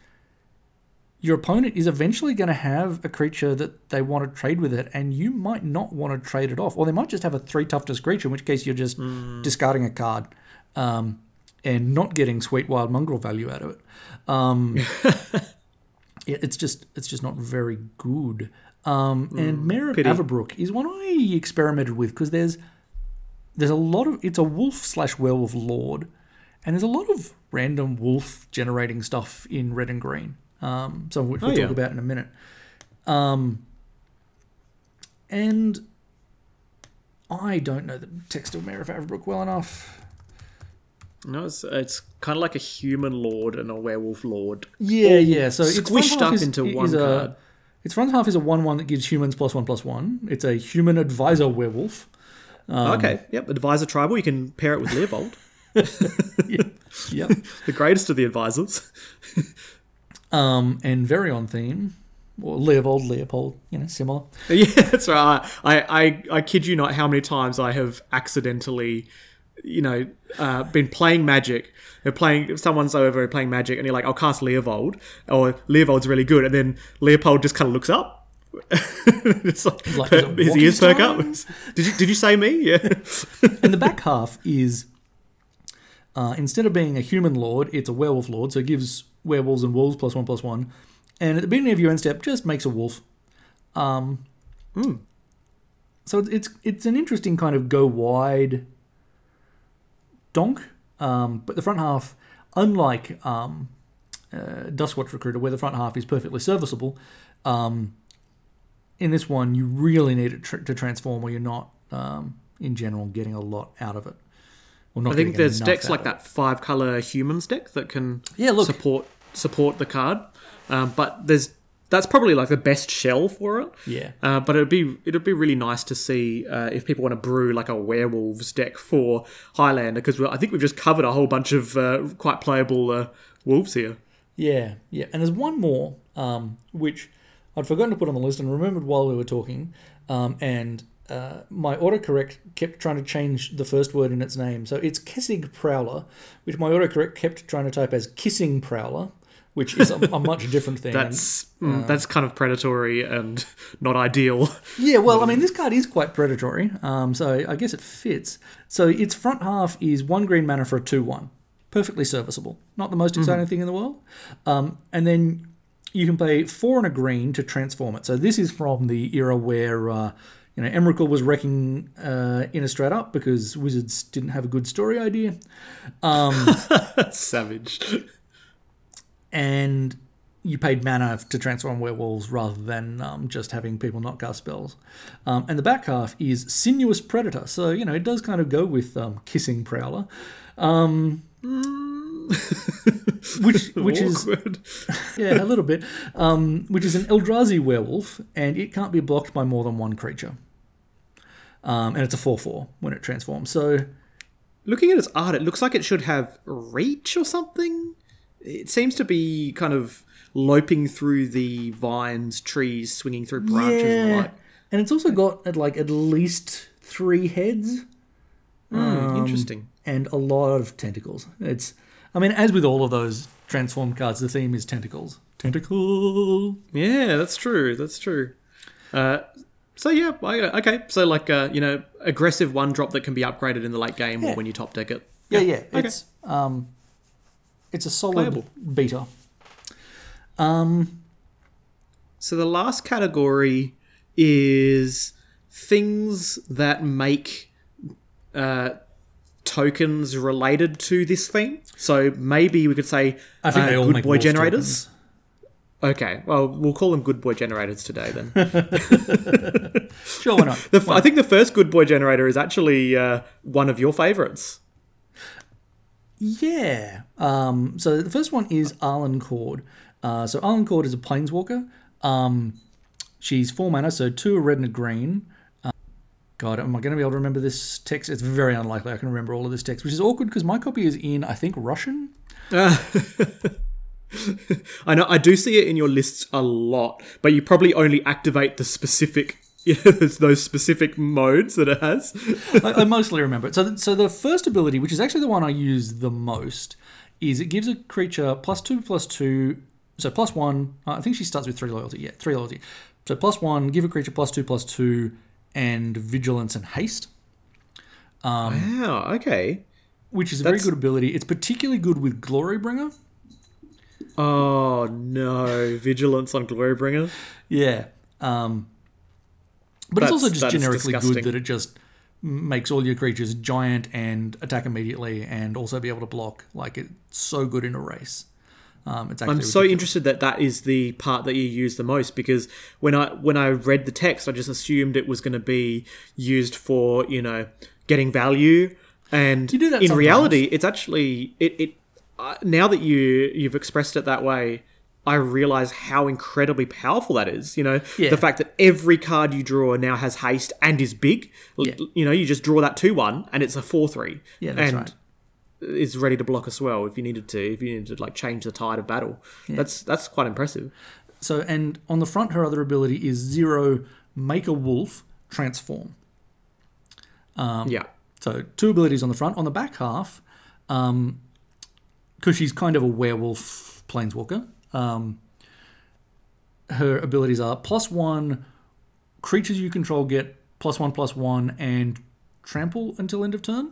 your opponent is eventually going to have a creature that they want to trade with it, and you might not want to trade it off, or they might just have a three toughness creature, in which case you're just discarding a card um, and not getting sweet wild mongrel value out of it. Um, <laughs> it's just it's just not very good. Um, and Mayor of pity. Avabruck is one I experimented with because there's there's a lot of it's a wolf slash werewolf lord, and there's a lot of random wolf generating stuff in red and green. Um, some of which we'll Oh, talk yeah. about in a minute. Um, and I don't know the text of Mayor of Avabruck well enough. No, it's, it's kind of like a human lord and a werewolf lord. Yeah, yeah. So it's squished up is- into is one a- card. Its front half is a one-one that gives humans plus one plus one. It's a human advisor werewolf. Um, okay, yep. Advisor tribal. You can pair it with Leovold, <laughs> Yep. <laughs> the greatest of the advisors. <laughs> um, and very on theme. Or Leopold, Leopold, you know, similar. yeah, that's right. I, I, I kid you not how many times I have accidentally, you know, uh, been playing Magic. They're playing someone's over playing Magic, and you're like, "I'll cast Leovold," or Leovold's really good, and then Leopold just kind of looks up. it's like, like, it his ears perk up. Did you did you say me? Yeah. And the back half is uh, instead of being a human lord, it's a werewolf lord. So it gives werewolves and wolves plus one plus one. And at the beginning of your end step, just makes a wolf. Um, So it's it's an interesting kind of go wide donk. Um, but the front half, unlike um, uh, Duskwatch Recruiter, where the front half is perfectly serviceable, um, in this one you really need it tr- to transform, or you're not, um, in general, getting a lot out of it. I think there's decks like that five color humans deck that can Yeah, look. support support the card, um, but there's that's probably like the best shell for it. Yeah. Uh, but it'd be it'd be really nice to see uh, if people want to brew like a werewolves deck for Highlander because I think we've just covered a whole bunch of uh, quite playable uh, wolves here. Yeah, yeah. And there's one more, um, which I'd forgotten to put on the list and remembered while we were talking. Um, and uh, my autocorrect kept trying to change the first word in its name. So it's Kessig Prowler, which my autocorrect kept trying to type as Kissing Prowler, which is a, a <laughs> much different thing. That's uh, that's kind of predatory and not ideal. Yeah, well, I mean, this card is quite predatory, um, so I guess it fits. So its front half is one green mana for a 2 1. Perfectly serviceable. Not the most exciting thing in the world. Um, and then you can pay four and a green to transform it. So this is from the era where. Uh, you know, Emrakul was wrecking uh, Innistrad up because Wizards didn't have a good story idea. <laughs> Savage. and you paid mana to transform werewolves rather than um, just having people not cast spells. Um, and the back half is Sinuous Predator, so you know it does kind of go with um, Kissing Prowler, um, which <laughs> which is <laughs> yeah a little bit, um, which is an Eldrazi werewolf, and it can't be blocked by more than one creature. Um, and it's a four-four when it transforms. So Looking at its art, it looks like it should have reach or something. It seems to be kind of loping through the vines, trees, swinging through branches and the like. and it's also got at like at least three heads. Hmm, interesting. and a lot of tentacles. It's I mean, as with all of those transform cards, the theme is tentacles. Tentacle. Yeah, that's true. That's true. Uh, so yeah, I- okay. So like uh, you know, aggressive one drop that can be upgraded in the late game Yeah. or when you top deck it. Yeah, yeah. okay. It's um, it's a solid Playable. beater. Um, So the last category is things that make uh, tokens related to this theme. So maybe we could say I think uh, they all good make boy generators. tokens. Okay, well we'll call them good boy generators today then. <laughs> Sure, why not? The f- I think the first good boy generator is actually uh, one of your favorites. Yeah. Um, so the first one is Arlinn Kord. Uh, so Arlinn Kord is a planeswalker. Um, she's four mana, so two red and a green. Uh, God, am I going to be able to remember this text? It's very unlikely I can remember all of this text, which is awkward because my copy is in, I think, Russian. <laughs> I know I do see it in your lists a lot, but you probably only activate the specific <laughs> know, those specific modes that it has. <laughs> I, I mostly remember it. So, th- so the first ability, which is actually the one I use the most, is it gives a creature plus two, plus two. So plus one. I think she starts with three loyalty. Yeah, three loyalty. So plus one, give a creature plus two, plus two, and vigilance and haste, um, wow, okay. which is a very good ability. It's particularly good with Glorybringer. Oh no, vigilance on Glorybringer. Yeah. Um, but it's also just generically good that it just makes all your creatures giant and attack immediately, and also be able to block. Like it's so good in a race. Um, it's I'm so interested that that is the part that you use the most because when I when I read the text, I just assumed it was going to be used for you know getting value, and You do that in sometimes. reality, it's actually it. it uh, now that you you've expressed it that way, I realize how incredibly powerful that is. You know, Yeah. the fact that every card you draw now has haste and is big. Yeah. You know, you just draw that two one, and it's a four three. Yeah, that's and right. is ready to block as well if you needed to. If you needed to like change the tide of battle, that's that's quite impressive. So, and on the front, her other ability is zero, make a wolf, transform. Um, yeah. So, two abilities on the front. On the back half, because she's kind of a werewolf planeswalker, um, her abilities are plus one, creatures you control get plus one, plus one, and trample until end of turn.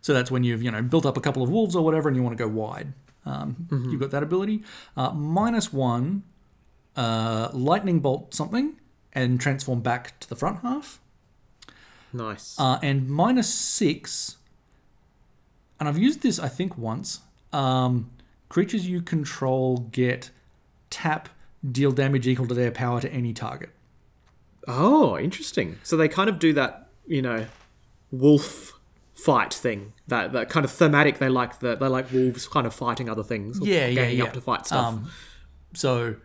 So that's when you've you know built up a couple of wolves or whatever, and you want to go wide. Um, You've got that ability. Uh, minus one, uh, lightning bolt something, and transform back to the front half. Nice. Uh, and minus six, and I've used this I think once. Um, creatures you control get tap, deal damage equal to their power to any target. oh, interesting. So they kind of do that, you know, wolf fight thing. That that kind of thematic. They like the they like wolves kind of fighting other things. Yeah, yeah, yeah. up to fight stuff. Um, so,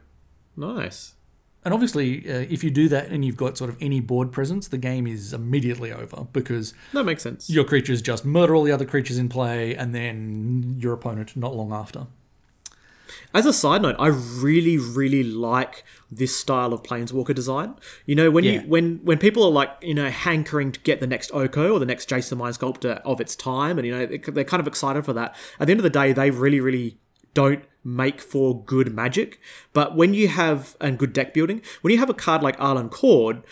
nice. And obviously, uh, if you do that and you've got sort of any board presence, the game is immediately over because That makes sense. your creatures just murder all the other creatures in play, and then your opponent not long after. As a side note, I really, really like this style of planeswalker design. You know, when Yeah. you when when people are like, you know, hankering to get the next Oko or the next Jace the Mind Sculptor of its time, and you know, they- they're kind of excited for that. At the end of the day, they really, really don't make for good magic. But when you have and good deck building, when you have a card like Arlinn Kord,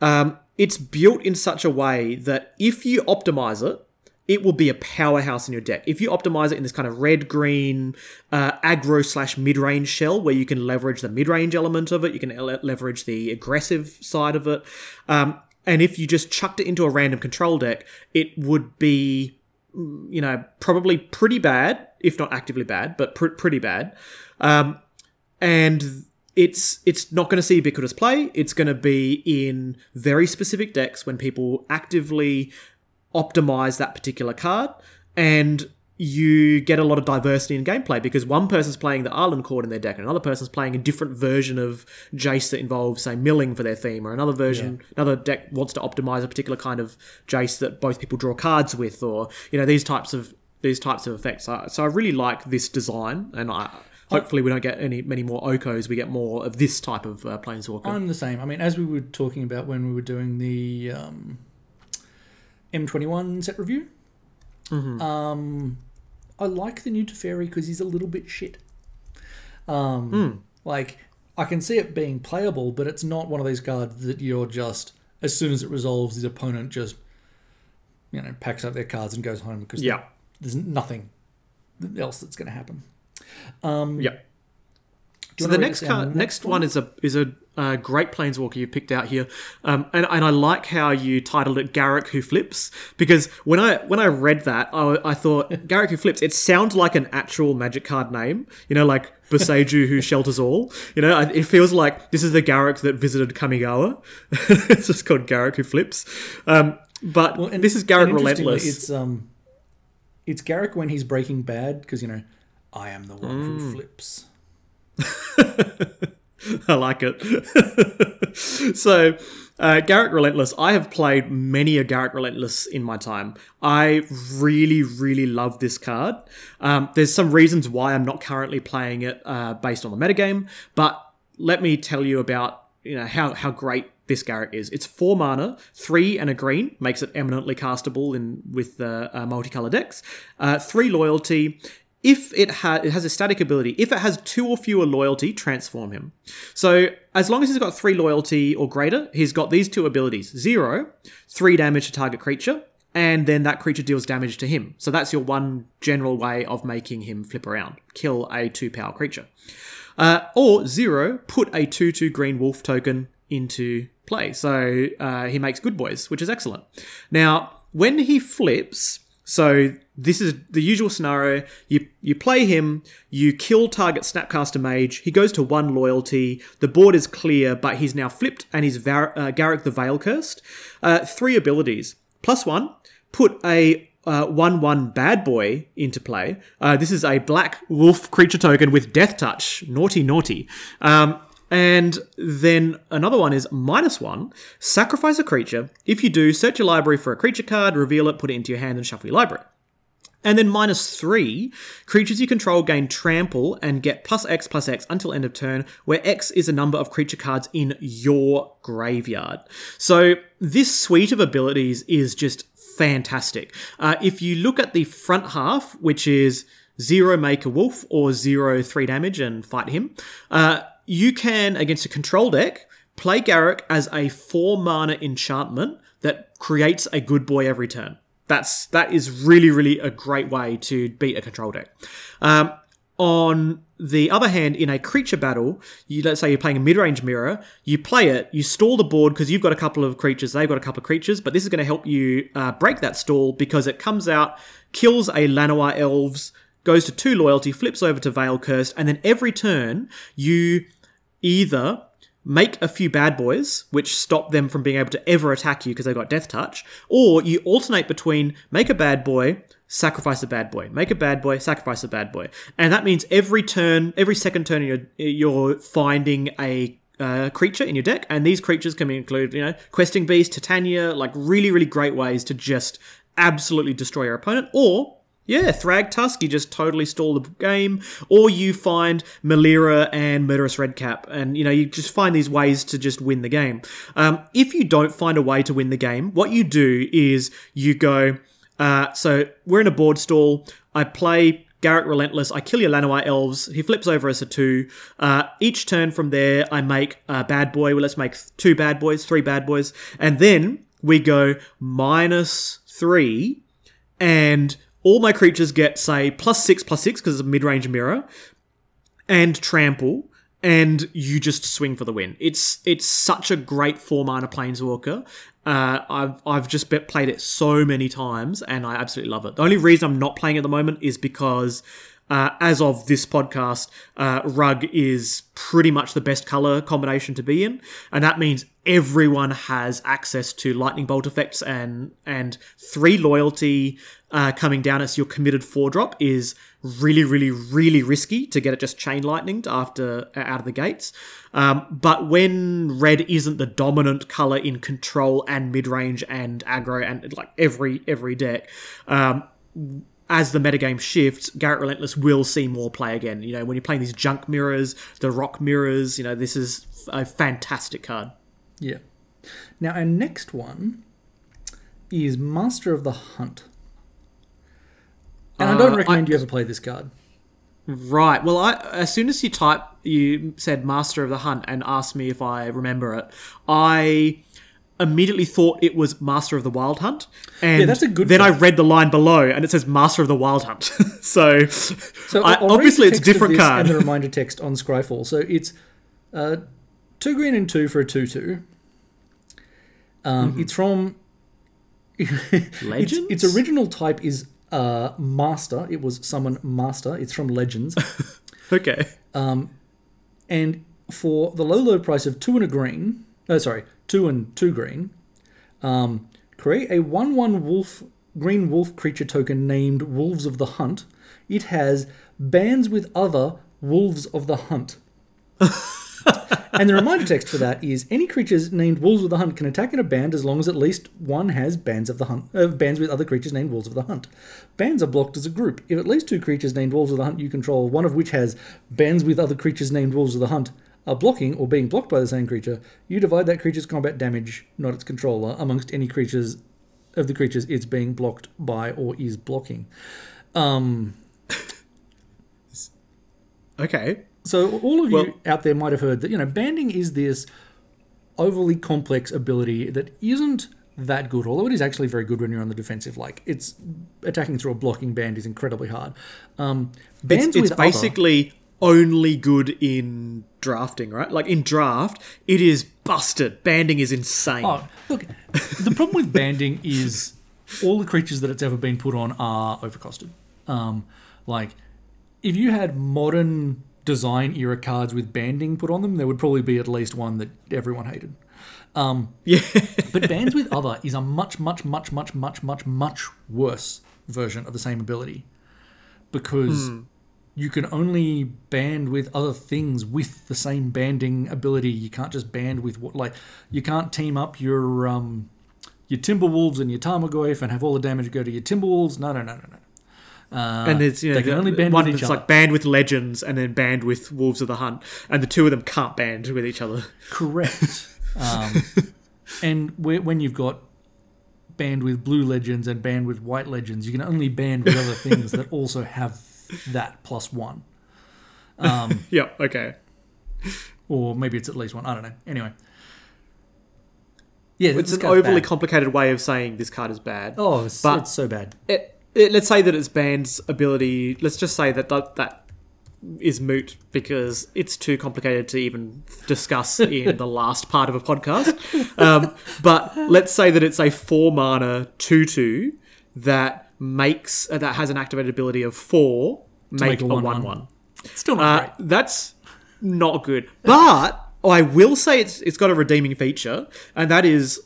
um, it's built in such a way that if you optimize it, it will be a powerhouse in your deck. If you optimize it in this kind of red green uh, aggro slash mid range shell, where you can leverage the mid range element of it, you can le- leverage the aggressive side of it, um, and if you just chucked it into a random control deck, it would be you know, probably pretty bad, if not actively bad, but pr- pretty bad. Um, and it's it's not going to see ubiquitous play. It's going to be in very specific decks when people actively optimize that particular card, and you get a lot of diversity in gameplay because one person's playing the Arlinn Kord in their deck, and another person's playing a different version of Jace that involves, say, milling for their theme, or another version, another deck wants to optimize a particular kind of Jace that both people draw cards with, or you know these types of these types of effects. So, so I really like this design, and I. Hopefully, we don't get any many more Okos. We get more of this type of uh, Planeswalker. I'm the same. I mean, as we were talking about when we were doing the um, M21 set review, um, I like the new Teferi because he's a little bit shit. Um, like I can see it being playable, but it's not one of these cards that you're just as soon as it resolves, the opponent just you know packs up their cards and goes home because Yeah. there's nothing else that's going to happen. Yeah. So the next us down card, the next one is a is a uh, great planeswalker you picked out here, um, and and I like how you titled it Garruk who flips because when I when I read that I, I thought <laughs> Garruk who flips it sounds like an actual Magic card name, you know, like Boseiju who shelters all. You know, it feels like this is the Garruk that visited Kamigawa. <laughs> it's just called Garruk who flips, um, but And- this is Garruk Relentless. It's um, it's Garruk when he's Breaking Bad because you know, I am the one Mm. who flips. <laughs> I like it. <laughs> so, uh, Garruk Relentless. I have played many a Garruk Relentless in my time. I really, really love this card. Um, there's some reasons why I'm not currently playing it uh, based on the metagame, but let me tell you about you know how how great this Garruk is. It's four mana, three and a green, makes it eminently castable in with the uh, multicolor decks. Uh, three loyalty. If it, ha- it has a static ability, if it has two or fewer loyalty, transform him. So as long as he's got three loyalty or greater, he's got these two abilities: zero, three damage to target creature, and then that creature deals damage to him. So that's your one general way of making him flip around, kill a two power creature. Uh, or zero, put a 2 2 green wolf token into play. So uh, he makes good boys, which is excellent. Now, when he flips, so this is the usual scenario. You you play him, you kill target Snapcaster Mage. He goes to one loyalty. The board is clear, but he's now flipped, and he's Var- uh, Garruk the Veil Cursed. Uh, three abilities plus one. Put a uh, 1 1 bad boy into play. Uh, this is a black wolf creature token with death touch. Naughty, naughty. Um, and then another one is minus one, sacrifice a creature. If you do, search your library for a creature card, reveal it, put it into your hand, and shuffle your library. And then minus three, creatures you control gain trample and get plus X plus X until end of turn, where X is a number of creature cards in your graveyard. So this suite of abilities is just fantastic. Uh, if you look at the front half, which is zero make a wolf or zero three damage and fight him, uh, you can against a control deck play Garruk as a four mana enchantment that creates a good boy every turn. That's that is really really a great way to beat a control deck. Um, on the other hand, in a creature battle, you let's say you're playing a mid-range mirror, you play it, you stall the board because you've got a couple of creatures, they've got a couple of creatures, but this is going to help you uh, break that stall because it comes out, kills a Llanowar elves, goes to two loyalty, flips over to Veil Cursed, and then every turn you either make a few bad boys, which stop them from being able to ever attack you because they've got death touch, or you alternate between make a bad boy, sacrifice a bad boy, make a bad boy, sacrifice a bad boy, and that means every turn, every second turn, you're you're finding a uh, creature in your deck, and these creatures can include, you know, questing beast, Titania, like really, really great ways to just absolutely destroy your opponent, or yeah, Thragtusk, you just totally stall the game, or you find Melira and Murderous Redcap, and you know you just find these ways to just win the game. Um, if you don't find a way to win the game, what you do is you go. Uh, so we're in a board stall. I play Garruk Relentless. I kill your Llanowar elves. He flips over us a two. Uh, each turn from there, I make a bad boy. Well, let's make two bad boys, three bad boys, and then we go minus three, and all my creatures get say plus six plus six because it's a mid-range mirror and trample and you just swing for the win it's it's such a great four mana planeswalker uh, I've I've just played it so many times and I absolutely love it. The only reason I'm not playing at the moment is because uh, as of this podcast, uh, rug is pretty much the best color combination to be in, and that means everyone has access to lightning bolt effects and and three loyalty uh, coming down as your committed four drop is really really really risky to get it just chain lightninged after uh, out of the gates. Um, but when red isn't the dominant color in control and mid range and aggro and like every every deck. Um, as the metagame shifts, Garruk Relentless will see more play again. You know, when you're playing these junk mirrors, the rock mirrors, you know, this is a fantastic card. Yeah. Now, our next one is Master of the Hunt. And I don't Uh, recommend you ever play this card. Right. Well, I as soon as you type, you said Master of the Hunt and asked me if I remember it. I immediately thought it was Master of the Wild Hunt, and Yeah, that's a good Then I read the line below, and it says Master of the Wild Hunt. <laughs> so, So I- I'll- I'll read obviously it's a different card. And the reminder text on Scryfall. So it's uh, two green and two for a two-two. Um, Mm-hmm. It's from <laughs> its, Legends? its original type is uh, Master. It was Summon Master. It's from Legends. <laughs> okay. And for the low, low price of two and a green, oh, sorry, two and two green, um, create a 1 1 wolf, green wolf creature token named Wolves of the Hunt. It has bands with other Wolves of the Hunt. <laughs> and the reminder text for that is any creatures named Wolves of the Hunt can attack in a band as long as at least one has bands of the hunt, uh, bands with other creatures named Wolves of the Hunt. Bands are blocked as a group. If at least two creatures named Wolves of the Hunt you control, one of which has bands with other creatures named Wolves of the Hunt, are blocking or being blocked by the same creature, you divide that creature's combat damage, not its controller, amongst any creatures of the creatures it's being blocked by or is blocking. Um, <laughs> Okay. So all of Well- you out there might have heard that you know banding is this overly complex ability that isn't that good, although it is actually very good when you're on the defensive. Like it's attacking through a blocking band is incredibly hard. Um, bands It's, it's other- basically only good in drafting, right? Like in draft, it is busted. Banding is insane. Oh, look, the problem with banding is all the creatures that it's ever been put on are overcosted. Um, like, if you had modern design era cards with banding put on them, there would probably be at least one that everyone hated. Um, Yeah. but bands with other is a much, much, much, much, much, much, much worse version of the same ability because you can only band with other things with the same banding ability. You can't just band with what like you can't team up your um your Timberwolves and your Tarmogoyf and have all the damage go to your Timberwolves. No, no, no, no, no. Uh, and it's you know, they can the- only band one with each other. like band with legends and then band with wolves of the hunt, and the two of them can't band with each other. Correct. <laughs> um, and when you've got band with blue legends and band with white legends, you can only band with other things that also have that plus one. <laughs> Um, Yep. Okay. or maybe it's at least one. I don't know. Anyway. Yeah, It's an overly bad. complicated way of saying this card is bad. Oh, it's, but- it's so bad. It, it, let's say that it's band's ability. Let's just say that that, that is moot because it's too complicated to even discuss <laughs> in the last part of a podcast. Um, but let's say that it's a four mana two two that makes uh, that has an activated ability of four, make, make a a 1-1. one one. Still not Uh, great. that's not good. But I will say it's it's got a redeeming feature, and that is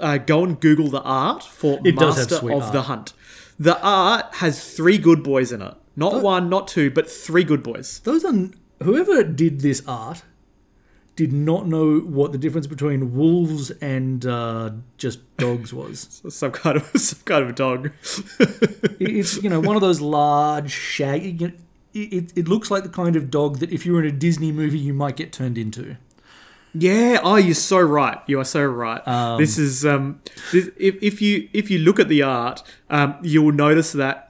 uh, go and Google the art for It Master of art. the Hunt. The art has three good boys in it. Not one, not two, but three good boys. Those are whoever did this art did not know what the difference between wolves and uh, just dogs was. <laughs> Some kind of <laughs> some kind of dog. <laughs> It's you know one of those large shaggy. You know, it, it, looks like the kind of dog that if you were in a Disney movie you might get turned into. Yeah, oh, you're so right. You are so right. this is um, this, if if you if you look at the art, um, you will notice that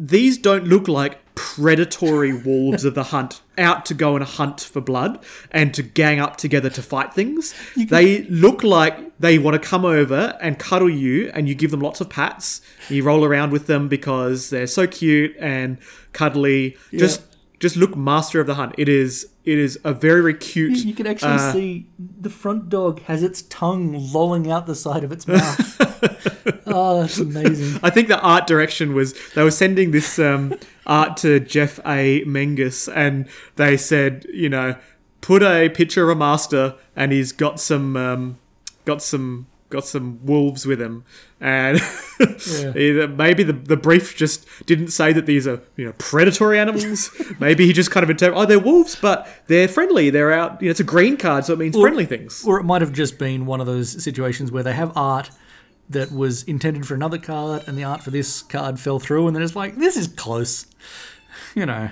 these don't look like predatory wolves of the hunt out to go and hunt for blood and to gang up together to fight things. They look like they want to come over and cuddle you, and you give them lots of pats. You roll around with them because they're so cute and cuddly. Just just look, Master of the Hunt. It is it is a very very cute. You can actually uh, see the front dog has its tongue lolling out the side of its mouth. <laughs> oh, that's amazing. <laughs> I think the art direction was they were sending this um, art to Jeff A. Menges, and they said, you know, put a picture of a master, and he's got some, um, got some, got some wolves with him, and either <laughs> maybe the the brief just didn't say that these are you know predatory animals. <laughs> maybe he just kind of interpreted, oh, they're wolves, but they're friendly. They're out. You know, it's a green card, so it means friendly things. Or it might have just been one of those situations where they have art that was intended for another card, and the art for this card fell through, and then it's like, this is close. <laughs> You know,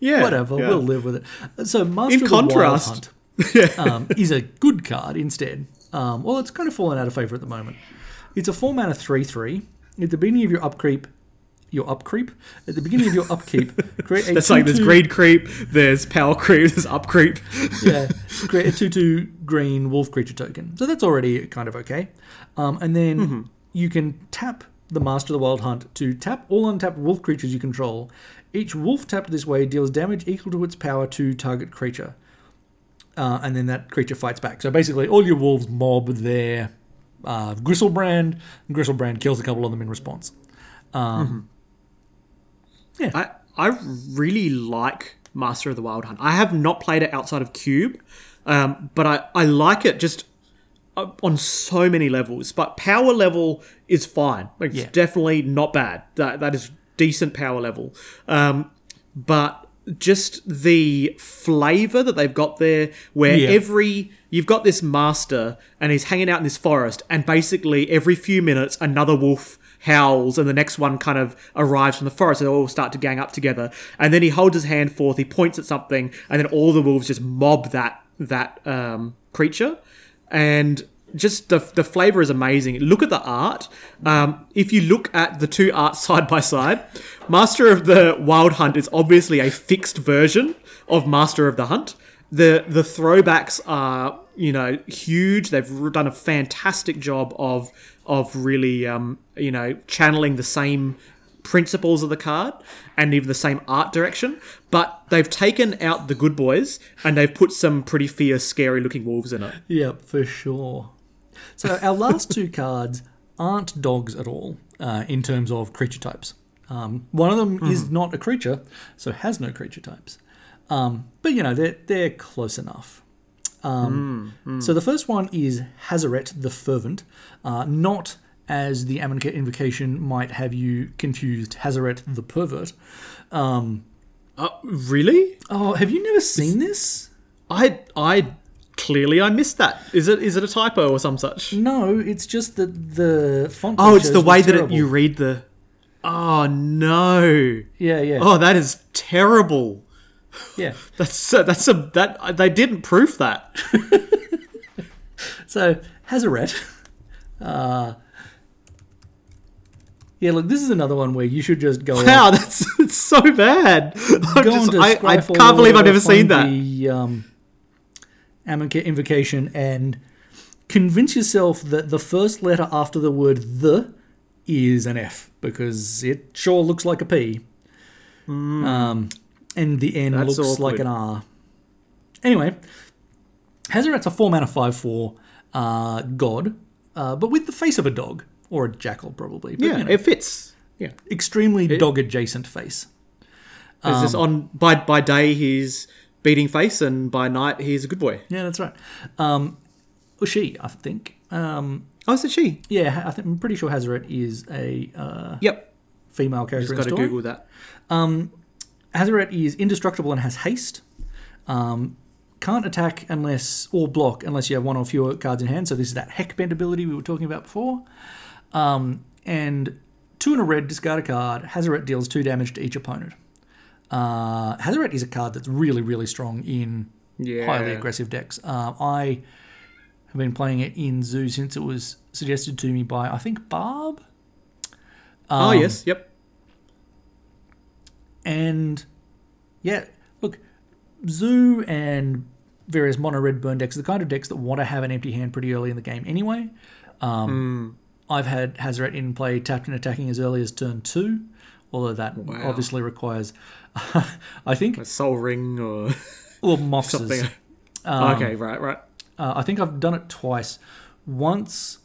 Yeah, whatever, yeah. we'll live with it. So, Master In of the Wild contrast- Hunt <laughs> um, is a good card instead. Um, well, it's kind of fallen out of favor at the moment. It's a four mana three three. At the beginning of your upkeep, your upkeep. At the beginning of your upkeep, <laughs> create a That's like there's 2-2 creep, there's power creep, there's up creep. <laughs> yeah, create a two-two green wolf creature token. So that's already kind of okay. Um, and then Mm-hmm. you can tap the Master of the Wild Hunt to tap all untapped wolf creatures you control. Each wolf tapped this way deals damage equal to its power to target creature. Uh, and then that creature fights back. So basically, all your wolves mob their uh, Griselbrand, Griselbrand kills a couple of them in response. Um, I, I really like Master of the Wild Hunt. I have not played it outside of Cube, um, but I, I like it just uh, on so many levels. But power level is fine. Like, It's Yeah. definitely not bad. That that is decent power level. Um, but just the flavor that they've got there, where Yeah. every you've got this master and he's hanging out in this forest, and basically every few minutes another wolf howls and the next one kind of arrives from the forest. They all start to gang up together. And then he holds his hand forth he points at something and then all the wolves just mob that that um, creature. And just the, the flavor is amazing. Look at the art. Um, if you look at the two arts <laughs> side by side master of the wild hunt is obviously a fixed version of master of the hunt. The the throwbacks are you know huge. They've done a fantastic job of of really um, you know channeling the same principles of the card and even the same art direction but they've taken out the good boys and they've put some pretty fierce scary looking wolves in it Yeah, for sure. So our last two cards aren't dogs at all uh, in terms of creature types. Um, one of them is not a creature, so has no creature types. Um, but you know they're they're close enough. Um, So the first one is Hazaret the Fervent, uh, not as the Amonkhet invocation might have you confused Hazaret the Pervert. Um, uh, really? Oh, have you never seen this? i i clearly i missed that. Is it is it a typo or some such? No, it's just that the font. oh it's the way that it, you read the oh no. Yeah, yeah, oh that is terrible yeah. <laughs> That's uh, that's a that they didn't proof that. <laughs> So Hazaret. <laughs> Uh, yeah, look, this is another one where you should just go. Wow, that's it's so bad. Just- I, I can't believe I've never seen that. The um, Amonkhet invocation and convince yourself that the first letter after the word the is an F because it sure looks like a P. Um, and the N. That's looks like an R. Anyway, Hazaret's a four mana five four uh, god, uh, but with the face of a dog or a jackal probably. But, Yeah, you know, it fits. Yeah, extremely dog adjacent face. Um, just on by by day he's beating face, and by night he's a good boy. Yeah, that's right. Um, or she, I think. Um, Oh, is it she? yeah, I think, I'm pretty sure Hazaret is a uh, Yep. female character Just got to. Google that. Hazaret is indestructible and has haste. Um, can't attack unless or block unless you have one or fewer cards in hand. So this is that heck bend ability we were talking about before. Um, and two in a red, discard a card. Hazaret deals two damage to each opponent. Uh, Hazaret is a card that's really, really strong in Yeah. highly aggressive decks. Uh, I have been playing it in Zoo since it was suggested to me by I think Barb. oh Um, yes, yep. And yeah, look, Zoo and various mono red burn decks are the kind of decks that want to have an empty hand pretty early in the game anyway. Um, I've had Hazaret in play tapped and attacking as early as turn two, although that Wow. obviously requires, <laughs> I think, A Sol Ring or <laughs> Moths. something. Um, okay, right, right. Uh, I think I've done it twice. Once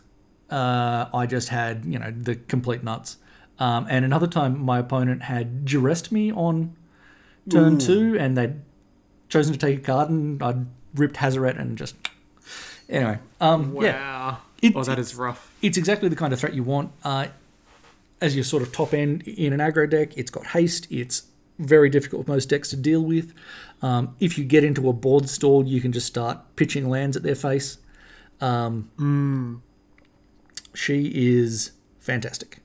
uh, I just had, you know, the complete nuts. Um, and another time my opponent had duressed me on turn two and they'd chosen to take a card and I'd ripped Hazaret and just. Anyway, um, Wow. yeah, It- oh, that is rough. it's exactly the kind of threat you want. Uh, as your sort of top end in an aggro deck, it's got haste. It's very difficult with most decks to deal with. Um, if you get into a board stall, you can just start pitching lands at their face. Um, She is fantastic.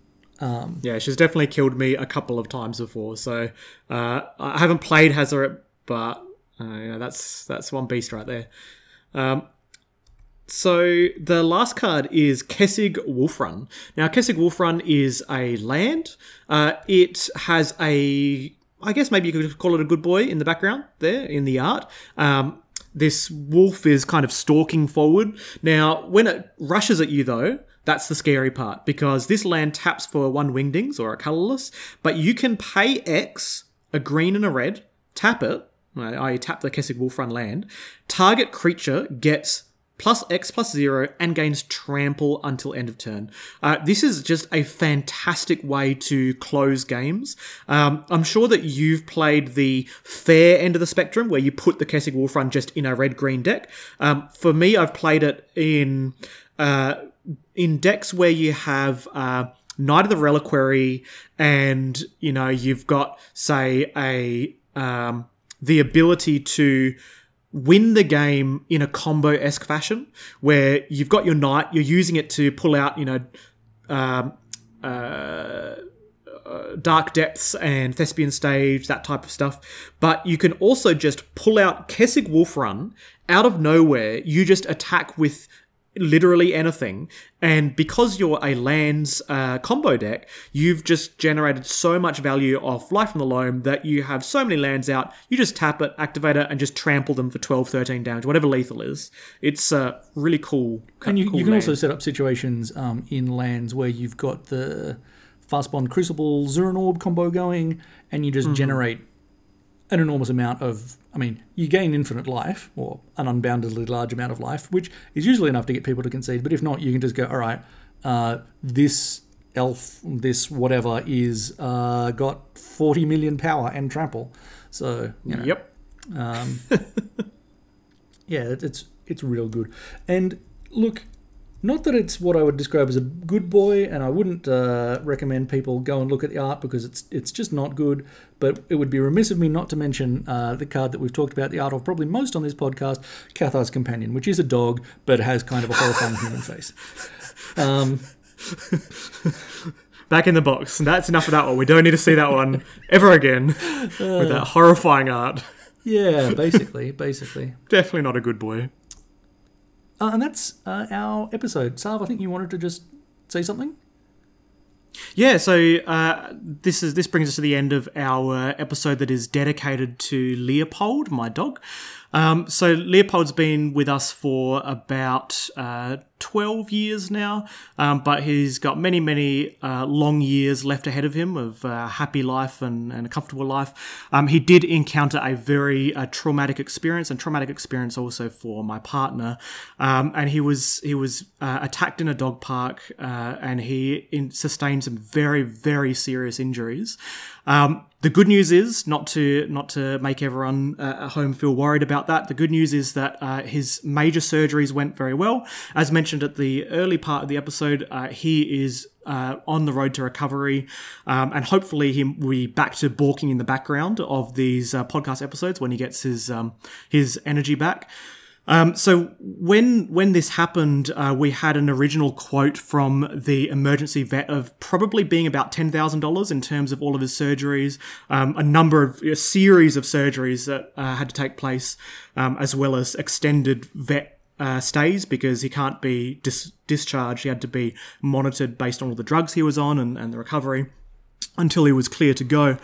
Yeah, she's definitely killed me a couple of times before. So uh, I haven't played Hazaret, but uh, yeah, that's that's one beast right there. Um, So the last card is Kessig Wolfrun. Now, Kessig Wolfrun is a land. Uh, it has a, I guess maybe you could call it a good boy in the background there in the art. Um, this wolf is kind of stalking forward. Now, when it rushes at you, though, that's the scary part because this land taps for one wingdings or a colorless, but you can pay X, a green and a red, tap it. I tap the Kessig Wolf Run land. Target creature gets plus X plus zero and gains trample until end of turn. Uh, this is just a fantastic way to close games. Um, I'm sure that you've played the fair end of the spectrum where you put the Kessig Wolf Run just in a red green deck. Um, for me, I've played it in uh, in decks where you have. Uh, Knight of the Reliquary, and you know you've got say a um, the ability to win the game in a combo esque fashion, where you've got your knight, you're using it to pull out, you know, um, uh, uh, Dark Depths and Thespian Stage, that type of stuff. But you can also just pull out Kessig Wolf Run out of nowhere. You just attack with literally anything. And because you're a lands uh, combo deck, you've just generated so much value off Life from the Loam that you have so many lands out, you just tap it, activate it, and just trample them for 12, 13 damage, whatever lethal is. It's uh, really cool. And you, cool you can land. also set up situations um, in lands where you've got the Fastbond Crucible Zuran Orb combo going, and you just Mm-hmm. generate an enormous amount of. I mean, you gain infinite life, or an unboundedly large amount of life, which is usually enough to get people to concede. But if not, you can just go, all right, uh, this elf, this whatever, is uh, got 40 million power and trample. So, you know, Yep. um, <laughs> yeah, it- it's it's real good. And look, not that it's what I would describe as a good boy, and I wouldn't uh, recommend people go and look at the art because it's it's just not good. But it would be remiss of me not to mention uh, the card that we've talked about the art of probably most on this podcast, Cathar's Companion, which is a dog but has kind of a horrifying human <laughs> face. Um, Back in the box. That's enough of that one. We don't need to see that one ever again with that horrifying art. yeah, basically, basically. <laughs> Definitely not a good boy. Uh, and that's uh, our episode. Sav, I think you wanted to just say something. Yeah, so uh, this is this brings us to the end of our episode that is dedicated to Leopold, my dog. Um, so Leopold's been with us for about uh, 12 years now, um, but he's got many, many uh, long years left ahead of him of uh, happy life and, and a comfortable life. Um, he did encounter a very uh, traumatic experience, and traumatic experience also for my partner. Um, and he was he was uh, attacked in a dog park, uh, and he in, sustained some very, very serious injuries. Um, the good news is not to not to make everyone uh, at home feel worried about that. The good news is that uh, his major surgeries went very well. As mentioned at the early part of the episode, uh, he is uh, on the road to recovery, um, and hopefully he will be back to balking in the background of these uh, podcast episodes when he gets his um, his energy back. Um, so when when this happened, uh, we had an original quote from the emergency vet of probably being about ten thousand dollars in terms of all of his surgeries, um, a number of a series of surgeries that uh, had to take place, um, as well as extended vet uh, stays because he can't be dis- discharged. He had to be monitored based on all the drugs he was on and, and the recovery until he was clear to go.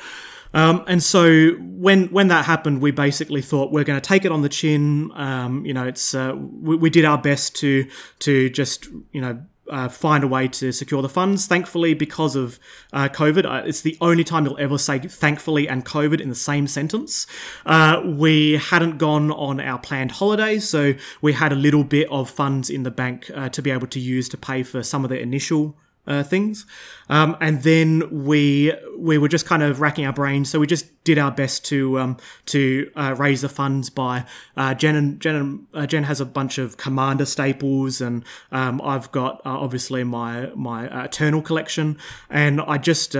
Um, and so when when that happened, we basically thought we're going to take it on the chin. Um, you know, it's uh, we, we did our best to to just you know uh, find a way to secure the funds. Thankfully, because of uh, COVID, uh, it's the only time you'll ever say thankfully and COVID in the same sentence. Uh, we hadn't gone on our planned holidays, so we had a little bit of funds in the bank uh, to be able to use to pay for some of the initial uh, things. Um, and then we we were just kind of racking our brains, so we just did our best to um, to uh, raise the funds by uh, Jen and Jen. And, uh, Jen has a bunch of Commander staples, and um, I've got uh, obviously my my uh, Eternal collection, and I just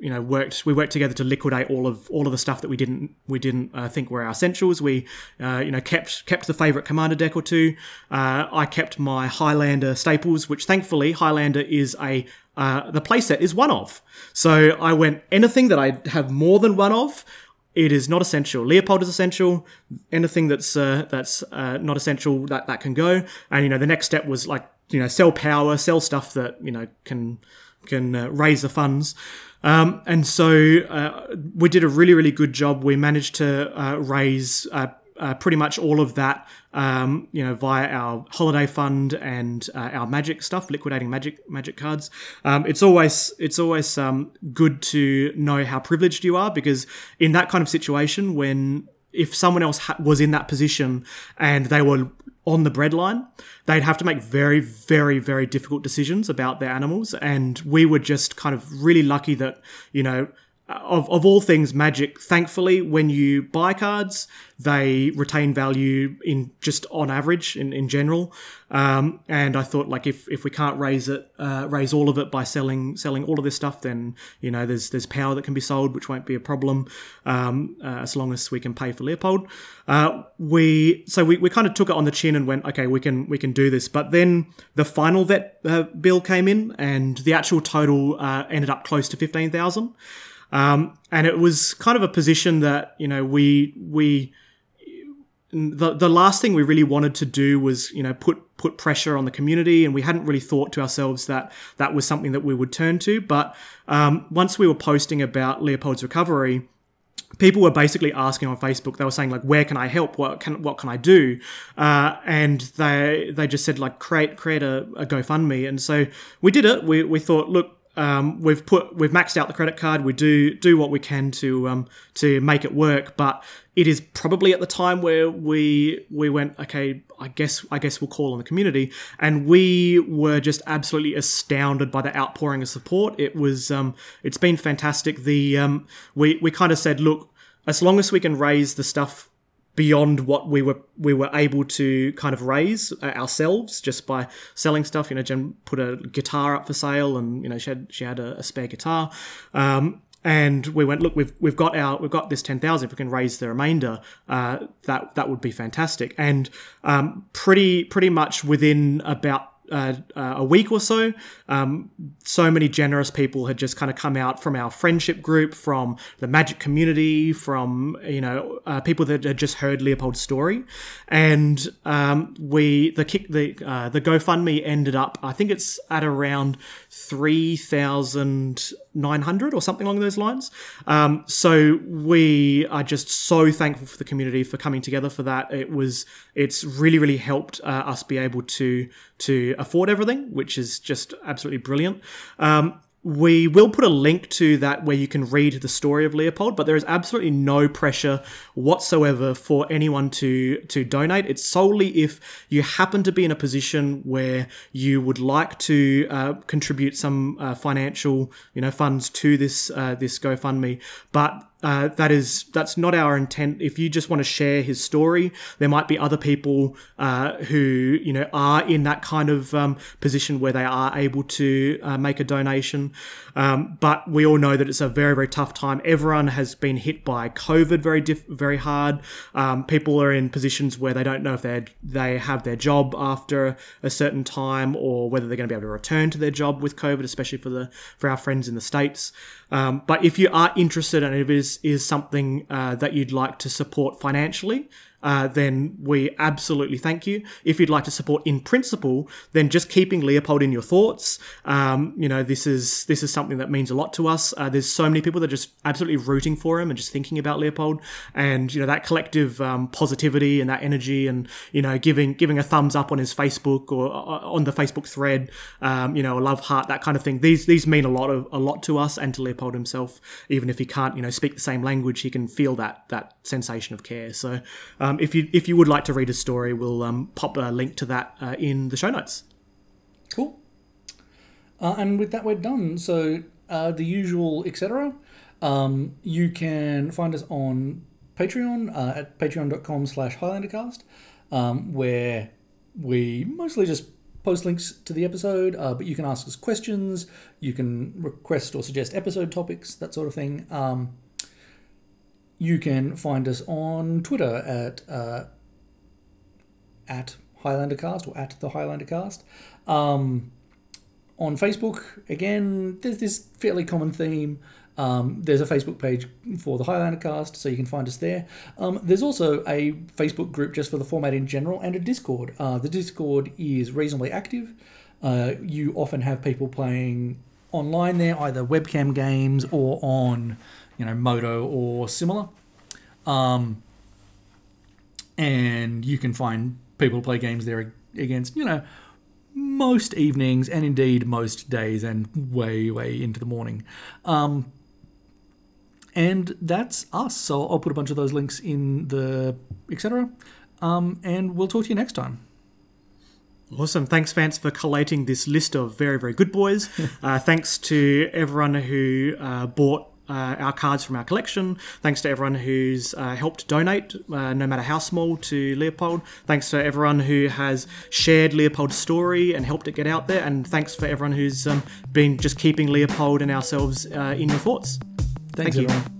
you know worked we worked together to liquidate all of all of the stuff that we didn't we didn't uh, think were our essentials. We uh, you know kept kept the favorite Commander deck or two. Uh, I kept my Highlander staples, which thankfully Highlander is a uh, the playset is one of. So I went anything that I have more than one of it is not essential. Leopold is essential. Anything that's uh, that's uh, not essential that that can go. And you know, the next step was like you know sell power, sell stuff that you know can can uh, raise the funds. Um, and so uh, we did a really really good job. We managed to uh, raise. Uh, uh, pretty much all of that, um, you know, via our holiday fund and uh, our magic stuff, liquidating magic magic cards. Um, it's always it's always um, good to know how privileged you are because in that kind of situation, when if someone else ha- was in that position and they were on the breadline, they'd have to make very, very, very difficult decisions about their animals. And we were just kind of really lucky that, you know, of, of all things magic thankfully when you buy cards they retain value in just on average in, in general. Um, and i thought like if, if we can't raise it uh, raise all of it by selling selling all of this stuff then you know there's there's power that can be sold which won't be a problem um, uh, as long as we can pay for leopold. Uh, we so we, we kind of took it on the chin and went okay we can we can do this. But then the final vet uh, bill came in and the actual total uh, ended up close to 15000 um, and it was kind of a position that you know we we the the last thing we really wanted to do was you know put put pressure on the community, and we hadn't really thought to ourselves that that was something that we would turn to. But um, once we were posting about Leopold's recovery, people were basically asking on Facebook. They were saying like, "Where can I help? What can what can I do?" Uh, and they they just said like, "Create create a, a GoFundMe." And so we did it. We we thought, look, um, we've put we've maxed out the credit card. We do do what we can to um, to make it work, but it is probably at the time where we we went okay. I guess I guess we'll call on the community, and we were just absolutely astounded by the outpouring of support. It was um, it's been fantastic. The um, we we kind of said, look, as long as we can raise the stuff beyond what we were we were able to kind of raise uh, ourselves just by selling stuff. You know, Jen put a guitar up for sale, and you know she had she had a, a spare guitar. Um, and we went, look, we've we've got our we've got this ten thousand. If we can raise the remainder, uh, that that would be fantastic. And um, pretty pretty much within about uh, uh, a week or so, um, so many generous people had just kind of come out from our friendship group, from the magic community, from you know uh, people that had just heard Leopold's story, and um, we the kick the uh, the GoFundMe ended up I think it's at around three thousand 900 or something along those lines. Um, so we are just so thankful for the community for coming together for that. It was it's really really helped uh, us be able to to afford everything, which is just absolutely brilliant. Um, we will put a link to that where you can read the story of Leopold, but there is absolutely no pressure whatsoever for anyone to to donate. It's solely if you happen to be in a position where you would like to uh, contribute some uh, financial, you know, funds to this uh, this GoFundMe, but uh, that is that's not our intent. If you just want to share his story, there might be other people uh, who you know are in that kind of um, position where they are able to uh, make a donation. Um, but we all know that it's a very very tough time. Everyone has been hit by COVID very diff- very hard. Um, people are in positions where they don't know if they they have their job after a certain time or whether they're going to be able to return to their job with COVID, especially for the for our friends in the states. Um, but if you are interested and if it is, is something uh, that you'd like to support financially, uh, then we absolutely thank you. If you'd like to support in principle, then just keeping Leopold in your thoughts. Um, you know, this is this is something that means a lot to us. Uh, there's so many people that are just absolutely rooting for him and just thinking about Leopold, and you know that collective um, positivity and that energy, and you know giving giving a thumbs up on his Facebook or uh, on the Facebook thread, um, you know, a love heart, that kind of thing. These these mean a lot of a lot to us and to Leopold himself. Even if he can't, you know, speak the same language, he can feel that that sensation of care. So. Um, if you if you would like to read a story, we'll um, pop a link to that uh, in the show notes. Cool. Uh, and with that, we're done. So uh, the usual, etc. Um, you can find us on Patreon uh, at patreon.com slash highlandercast, um, where we mostly just post links to the episode, uh, but you can ask us questions, you can request or suggest episode topics, that sort of thing. Um, you can find us on Twitter at uh, at Highlandercast or at the Highlandercast. Um, on Facebook, again, there's this fairly common theme. Um, there's a Facebook page for the Highlander cast, so you can find us there. Um, there's also a Facebook group just for the format in general and a Discord. Uh, the Discord is reasonably active. Uh, you often have people playing online there, either webcam games or on, you know, Modo or similar. Um, and you can find people play games there against, you know, most evenings and indeed most days and way, way into the morning. Um, and that's us. So I'll put a bunch of those links in the etc. Um, and we'll talk to you next time. Awesome. Thanks, Vance, for collating this list of very, very good boys. <laughs> uh, thanks to everyone who uh, bought uh, our cards from our collection. Thanks to everyone who's uh, helped donate, uh, no matter how small, to Leopold. Thanks to everyone who has shared Leopold's story and helped it get out there. And thanks for everyone who's um, been just keeping Leopold and ourselves uh, in your thoughts. Thanks, Thank you. everyone.